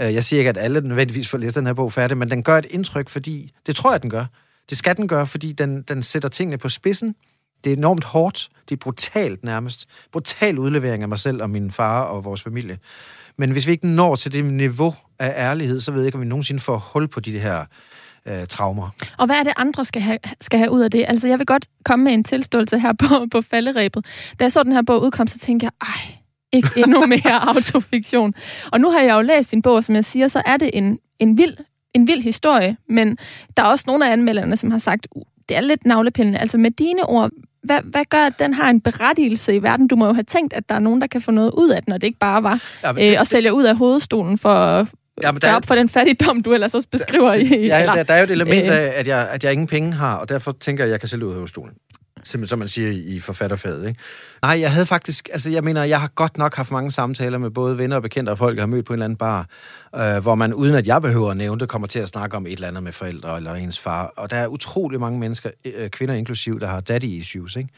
Øh, jeg siger ikke, at alle nødvendigvis får læst den her bog færdig, men den gør et indtryk, fordi, det tror jeg, den gør. Det skal den gøre, fordi den, den sætter tingene på spidsen. Det er enormt hårdt. Det er brutalt nærmest. Brutal udlevering af mig selv og min far og vores familie. Men hvis vi ikke når til det niveau af ærlighed, så ved jeg ikke, om vi nogensinde får hul på de her øh, traumer. Og hvad er det, andre skal have, skal have ud af det? Altså, jeg vil godt komme med en tilståelse her på, på falderæbet. Da jeg så den her bog udkom, så tænkte jeg, ej, ikke endnu mere autofiktion. Og nu har jeg jo læst din bog, og som jeg siger, så er det en, en, vild, en vild historie, men der er også nogle af anmelderne, som har sagt, "Uh, det er lidt navlepillende. Altså med dine ord, hvad, hvad gør, at den har en berettigelse i verden? Du må jo have tænkt, at der er nogen, der kan få noget ud af den, og det ikke bare var Ja, øh, at sælge ud af hovedstolen for Ja, men gøre op for den fattigdom, du ellers også beskriver i... Ja, eller- der, der er jo et element øh, af, at jeg, at jeg ingen penge har, og derfor tænker jeg, at jeg kan sælge ud af hovedstolen. Simpelthen, som man siger i forfatterfaget, ikke? Nej, jeg havde faktisk... Altså, jeg mener, jeg har godt nok haft mange samtaler med både venner og bekendte og folk, jeg har mødt på en eller anden bar, øh, hvor man, uden at jeg behøver at nævne det, kommer til at snakke om et eller andet med forældre eller ens far. Og der er utrolig mange mennesker, øh, kvinder inklusiv, der har daddy issues, ikke?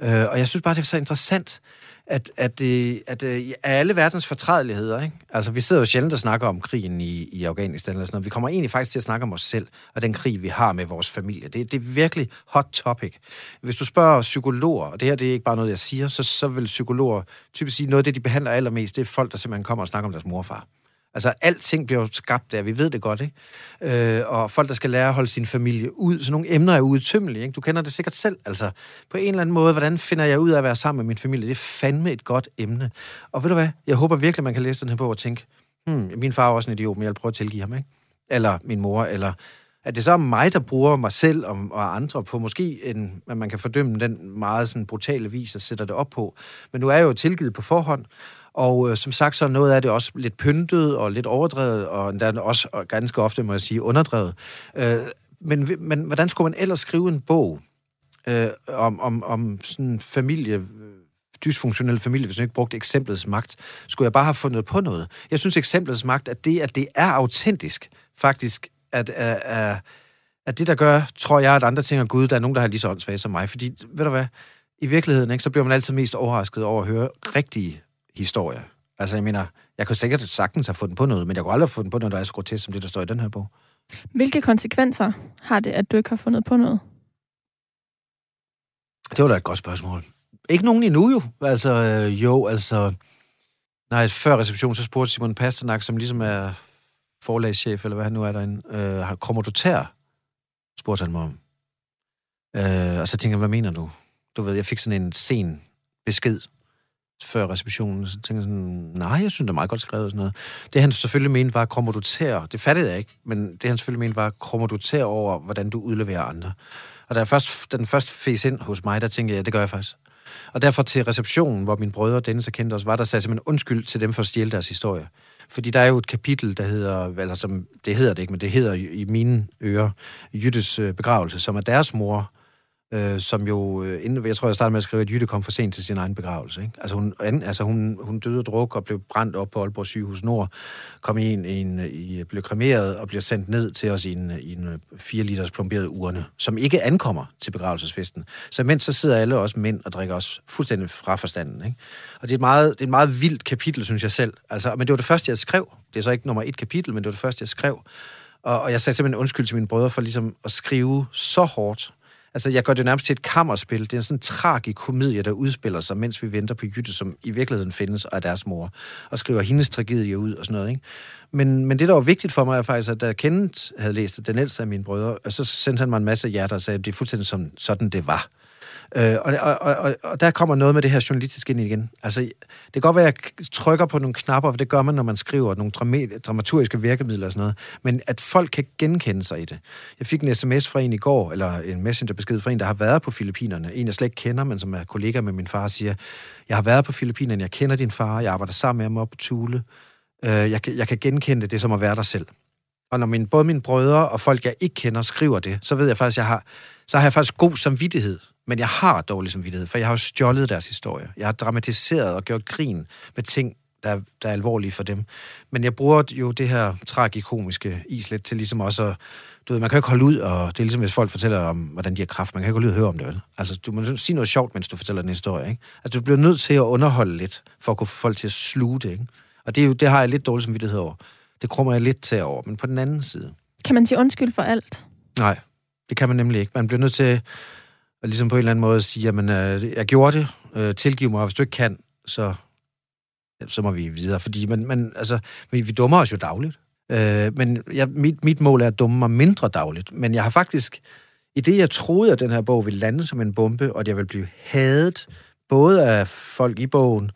Øh, og jeg synes bare, det er så interessant, at, at, øh, at, øh, at af alle verdens fortrædeligheder, ikke? altså vi sidder jo sjældent og snakker om krigen i, i Afghanistan, eller sådan noget. vi kommer egentlig faktisk til at snakke om os selv, og den krig, vi har med vores familie. Det, det er virkelig hot topic. Hvis du spørger psykologer, og det her det er ikke bare noget, jeg siger, så, så vil psykologer typisk sige, noget af det, de behandler allermest, det er folk, der simpelthen kommer og snakker om deres morfar. Altså, alting bliver jo skabt der, vi ved det godt, ikke? Øh, og folk, der skal lære at holde sin familie ud, så nogle emner er udtømmelige, ikke? Du kender det sikkert selv, altså. På en eller anden måde, hvordan finder jeg ud af at være sammen med min familie? Det er fandme et godt emne. Og ved du hvad? Jeg håber virkelig, man kan læse den her bog og tænke, hmm, min far er også en idiot, men jeg vil prøve at tilgive ham, ikke? Eller min mor, eller at det så er mig, der bruger mig selv og, og andre på måske en, at man kan fordømme den meget sådan brutale vis, og sætter det op på. Men nu er jeg jo tilgivet på forhånd, og øh, som sagt, så er noget af det også lidt pyntet og lidt overdrevet, og endda også og ganske ofte, må jeg sige, underdrevet. Øh, men, men hvordan skulle man ellers skrive en bog øh, om, om, om sådan familie, dysfunktionel familie, hvis man ikke brugte eksemplets magt, skulle jeg bare have fundet på noget. Jeg synes, eksemplets magt, at det, at det er autentisk, faktisk, at, at, at, at det, der gør, tror jeg, at andre ting er gud, der er nogen, der har lige så åndssvage som mig. Fordi, ved du hvad, i virkeligheden, ikke, så bliver man altid mest overrasket over at høre rigtige historier. Altså, jeg mener, jeg kunne sikkert sagtens have fundet på noget, men jeg kunne aldrig have fundet på noget, der er så grotesk som det, der står i den her bog. Hvilke konsekvenser har det, at du ikke har fundet på noget? Det var da et godt spørgsmål. Ikke nogen endnu jo. Altså, øh, jo, altså... Nej, før reception, så spurgte Simon Pasternak, som ligesom er forlagschef, eller hvad han nu er derinde, øh, kommer du tær? Spurgte han mig om. Øh, og så tænkte jeg, hvad mener du? Du ved, jeg fik sådan en sen besked før receptionen, så tænkte jeg sådan, nej, jeg synes, det er meget godt skrevet og sådan noget. Det han selvfølgelig mente var, kommer du tær? Det fattede jeg ikke, men det han selvfølgelig mente var, kommer du til over, hvordan du udleverer andre? Og da jeg først, den første fes ind hos mig, der tænkte jeg, ja, det gør jeg faktisk. Og derfor til receptionen, hvor mine brødre og Dennis kendte os, var der sagde simpelthen undskyld til dem for at stjæle deres historie. Fordi der er jo et kapitel, der hedder, altså som, det hedder det ikke, men det hedder i mine ører, Jyttes øh, begravelse, som er deres mor, øh, som jo, øh, inden, jeg tror, jeg startede med at skrive, at Jytte kom for sent til sin egen begravelse. Ikke? Altså, hun, an, altså hun, hun døde af druk og blev brændt op på Aalborg Sygehus Nord, kom i en, en i, blev kremeret og blev sendt ned til os i en, i en øh, 4 liters plomberet urne, som ikke ankommer til begravelsesfesten. Så mens så sidder alle også mænd og drikker os fuldstændig fra forstanden. Ikke? Og det er, et meget, det er et meget vildt kapitel, synes jeg selv. Altså, men det var det første, jeg skrev. Det er så ikke nummer et kapitel, men det var det første, jeg skrev. Og, og jeg sagde simpelthen undskyld til mine brødre for ligesom at skrive så hårdt Altså, jeg gør det nærmest til et kammerspil. Det er en sådan tragisk komedie, der udspiller sig, mens vi venter på Jytte, som i virkeligheden findes og er deres mor, og skriver hendes tragedie ud og sådan noget, ikke? Men, men det, der var vigtigt for mig, er faktisk, at da Kenneth havde læst det, den ældste af mine brødre, og så sendte han mig en masse hjerter og sagde, at det er fuldstændig som, sådan, det var. Øh, og, og, og, og der kommer noget med det her journalistiske ind igen. Altså, det kan godt være, at jeg trykker på nogle knapper, for det gør man, når man skriver nogle dramaturgiske virkemidler og sådan noget, men at folk kan genkende sig i det. Jeg fik en sms fra en i går, eller en messengerbesked fra en, der har været på Filippinerne, en jeg slet ikke kender, men som er kollega med min far, siger, jeg har været på Filippinerne, jeg kender din far, jeg arbejder sammen med ham op på Thule, øh, jeg, jeg kan genkende det, det er som at være der selv. Og når min, både mine brødre og folk, jeg ikke kender, skriver det, så ved jeg faktisk, jeg har, så har jeg faktisk god samvittighed men jeg har dårlig samvittighed, for jeg har jo stjålet deres historie. Jeg har dramatiseret og gjort grin med ting, der, der er alvorlige for dem. Men jeg bruger jo det her tragikomiske islet til ligesom også at, du ved, man kan jo ikke holde ud, og det er ligesom, hvis folk fortæller om, hvordan de har kraft, man kan ikke holde ud og høre om det, vel? Altså, du må sige noget sjovt, mens du fortæller den historie, ikke? Altså, du bliver nødt til at underholde lidt, for at kunne få folk til at sluge det, ikke? Og det, er jo, det har jeg lidt dårlig samvittighed over. Det krummer jeg lidt til over, men på den anden side. Kan man sige undskyld for alt? Nej, det kan man nemlig ikke. Man bliver nødt til og ligesom på en eller anden måde sige, jamen, øh, jeg gjorde det, øh, tilgiv mig, og hvis du ikke kan, så, så må vi videre. Fordi man, man, altså, vi, vi dummer os jo dagligt. Øh, men jeg, mit, mit mål er at dumme mig mindre dagligt. Men jeg har faktisk, i det jeg troede, at den her bog ville lande som en bombe, og at jeg ville blive hadet, både af folk i bogen,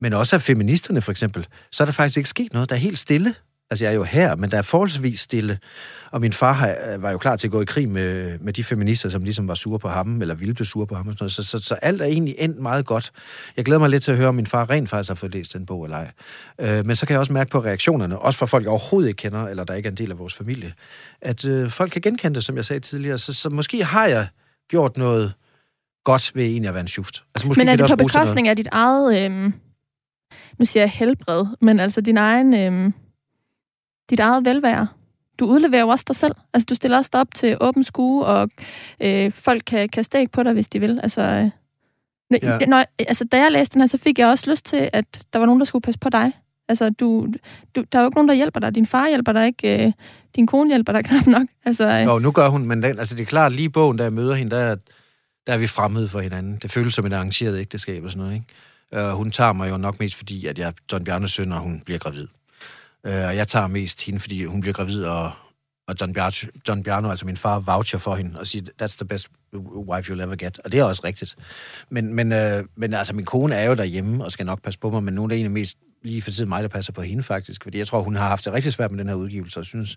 men også af feministerne for eksempel, så er der faktisk ikke sket noget. Der er helt stille. Altså, jeg er jo her, men der er forholdsvis stille. Og min far har, var jo klar til at gå i krig med, med de feminister, som ligesom var sure på ham, eller ville blive sure på ham. Og sådan noget. Så, så, så alt er egentlig endt meget godt. Jeg glæder mig lidt til at høre, om min far rent faktisk har fået læst den bog eller ej. Øh, men så kan jeg også mærke på reaktionerne, også fra folk, jeg overhovedet ikke kender, eller der ikke er en del af vores familie, at øh, folk kan genkende det, som jeg sagde tidligere. Så, så måske har jeg gjort noget godt ved egentlig at være en schuft. Altså, måske men er det, det på bekostning af dit eget... Øh, nu siger jeg helbred, men altså din egen... Øh dit eget velvære. Du udleverer jo også dig selv. Altså, du stiller også op til åben skue, og øh, folk kan kaste æg på dig, hvis de vil. Altså, øh, ja. når, altså, da jeg læste den her, så fik jeg også lyst til, at der var nogen, der skulle passe på dig. Altså, du, du, der er jo ikke nogen, der hjælper dig. Din far hjælper dig ikke. Øh, din kone hjælper dig knap nok. Altså, øh. Jo, nu gør hun, men den, altså, det er klart, lige bogen, da jeg møder hende, der, der er vi fremmede for hinanden. Det føles som et arrangeret ægteskab og sådan noget, ikke? Uh, hun tager mig jo nok mest, fordi at jeg er Don Bjarnes søn, og hun bliver gravid. Øh, og jeg tager mest hende, fordi hun bliver gravid, og, og John, Bjar- John Bjarno, altså min far, voucher for hende og siger, that's the best wife you'll ever get. Og det er også rigtigt. Men, men, øh, men altså, min kone er jo derhjemme og skal nok passe på mig, men nu er det egentlig mest lige for tiden mig, der passer på hende faktisk. Fordi jeg tror, hun har haft det rigtig svært med den her udgivelse, og synes,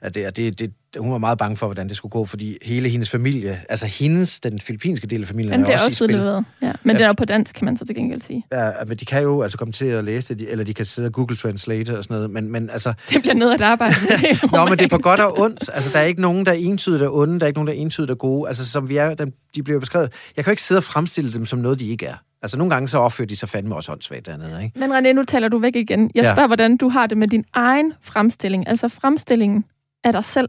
at det, at det, det, hun var meget bange for, hvordan det skulle gå, fordi hele hendes familie, altså hendes, den filippinske del af familien, den er også, også udleveret. Ja. Men ja. den er jo på dansk, kan man så til gengæld sige. Ja, men de kan jo altså komme til at læse det, eller de kan sidde og Google Translate og sådan noget, men, men altså... Det bliver noget at arbejde Nå, men det er på godt og ondt. Altså, der er ikke nogen, der er entydigt og onde, der er ikke nogen, der er entydigt og gode. Altså, som vi er, de bliver beskrevet. Jeg kan jo ikke sidde og fremstille dem som noget, de ikke er. Altså, nogle gange så opfører de sig fandme også håndsvagt dernede, ikke? Men René, nu taler du væk igen. Jeg spørger, ja. hvordan du har det med din egen fremstilling, altså fremstillingen af dig selv.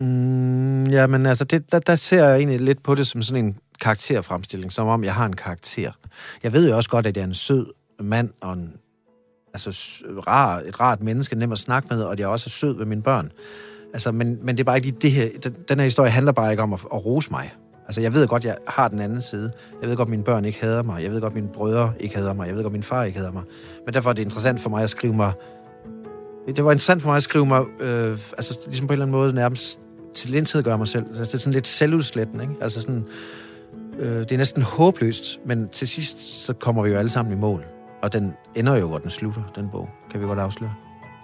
Mm, ja, men altså, det, der, der ser jeg egentlig lidt på det som sådan en karakterfremstilling, som om jeg har en karakter. Jeg ved jo også godt, at jeg er en sød mand og en altså, rar, et rart menneske, nem at snakke med, og jeg også er sød ved mine børn. Altså, men, men det er bare ikke lige det her... Den, den her historie handler bare ikke om at, at rose mig. Altså, jeg ved godt, jeg har den anden side. Jeg ved godt, mine børn ikke hader mig. Jeg ved godt, mine brødre ikke hader mig. Jeg ved godt, min far ikke hader mig. Men derfor er det interessant for mig at skrive mig... Det var interessant for mig at skrive mig, øh, altså ligesom på en eller anden måde nærmest til gøre mig selv. Altså, det er sådan lidt selvudslætten, ikke? Altså sådan, øh, det er næsten håbløst, men til sidst, så kommer vi jo alle sammen i mål. Og den ender jo, hvor den slutter, den bog. Kan vi godt afsløre?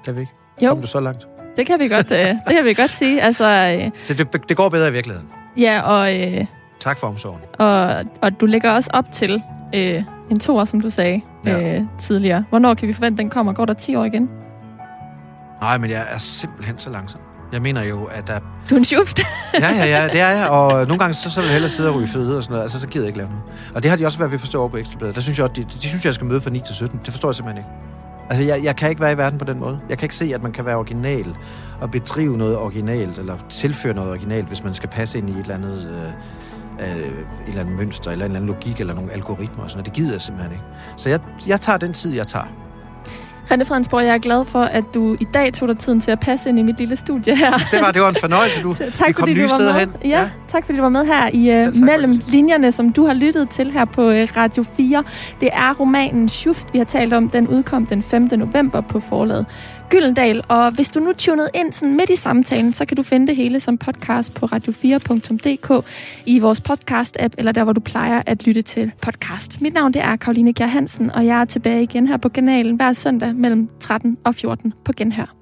Kan vi ikke? Jo. Kom du så langt? Det kan vi godt, øh, det kan vi godt sige. Altså, øh, så det, det går bedre i virkeligheden? Ja, og... Øh, tak for omsorgen. Og, og du lægger også op til øh, en toer, som du sagde ja. øh, tidligere. Hvornår kan vi forvente, den kommer? Går der 10 år igen? Nej, men jeg er simpelthen så langsom. Jeg mener jo, at der... Du er en schuft. ja, ja, ja, det er jeg. Og nogle gange, så, så vil jeg hellere sidde og ryge fede og sådan noget. Altså, så gider jeg ikke lave noget. Og det har de også været ved at forstå over på Ekstrabladet. Der synes jeg, de, de, synes, jeg skal møde fra 9 til 17. Det forstår jeg simpelthen ikke. Altså, jeg, jeg kan ikke være i verden på den måde. Jeg kan ikke se, at man kan være original og bedrive noget originalt, eller tilføre noget originalt, hvis man skal passe ind i et eller andet... Øh, øh, et eller andet mønster, eller en eller anden logik, eller nogle algoritmer og sådan noget. Det gider jeg simpelthen ikke. Så jeg, jeg tager den tid, jeg tager. René Fredensborg, jeg er glad for, at du i dag tog dig tiden til at passe ind i mit lille studie her. Det var, det var en fornøjelse. Du, tak, vi kom nye steder hen. Ja, ja, tak fordi du var med her i uh, Mellem Linjerne, som du har lyttet til her på uh, Radio 4. Det er romanen Schuft, vi har talt om. Den udkom den 5. november på forlaget Gyldendal. Og hvis du nu tunede ind sådan midt i samtalen, så kan du finde det hele som podcast på radio4.dk i vores podcast-app, eller der, hvor du plejer at lytte til podcast. Mit navn det er Karoline Kjær Hansen, og jeg er tilbage igen her på kanalen hver søndag mellem 13 og 14 på Genhør.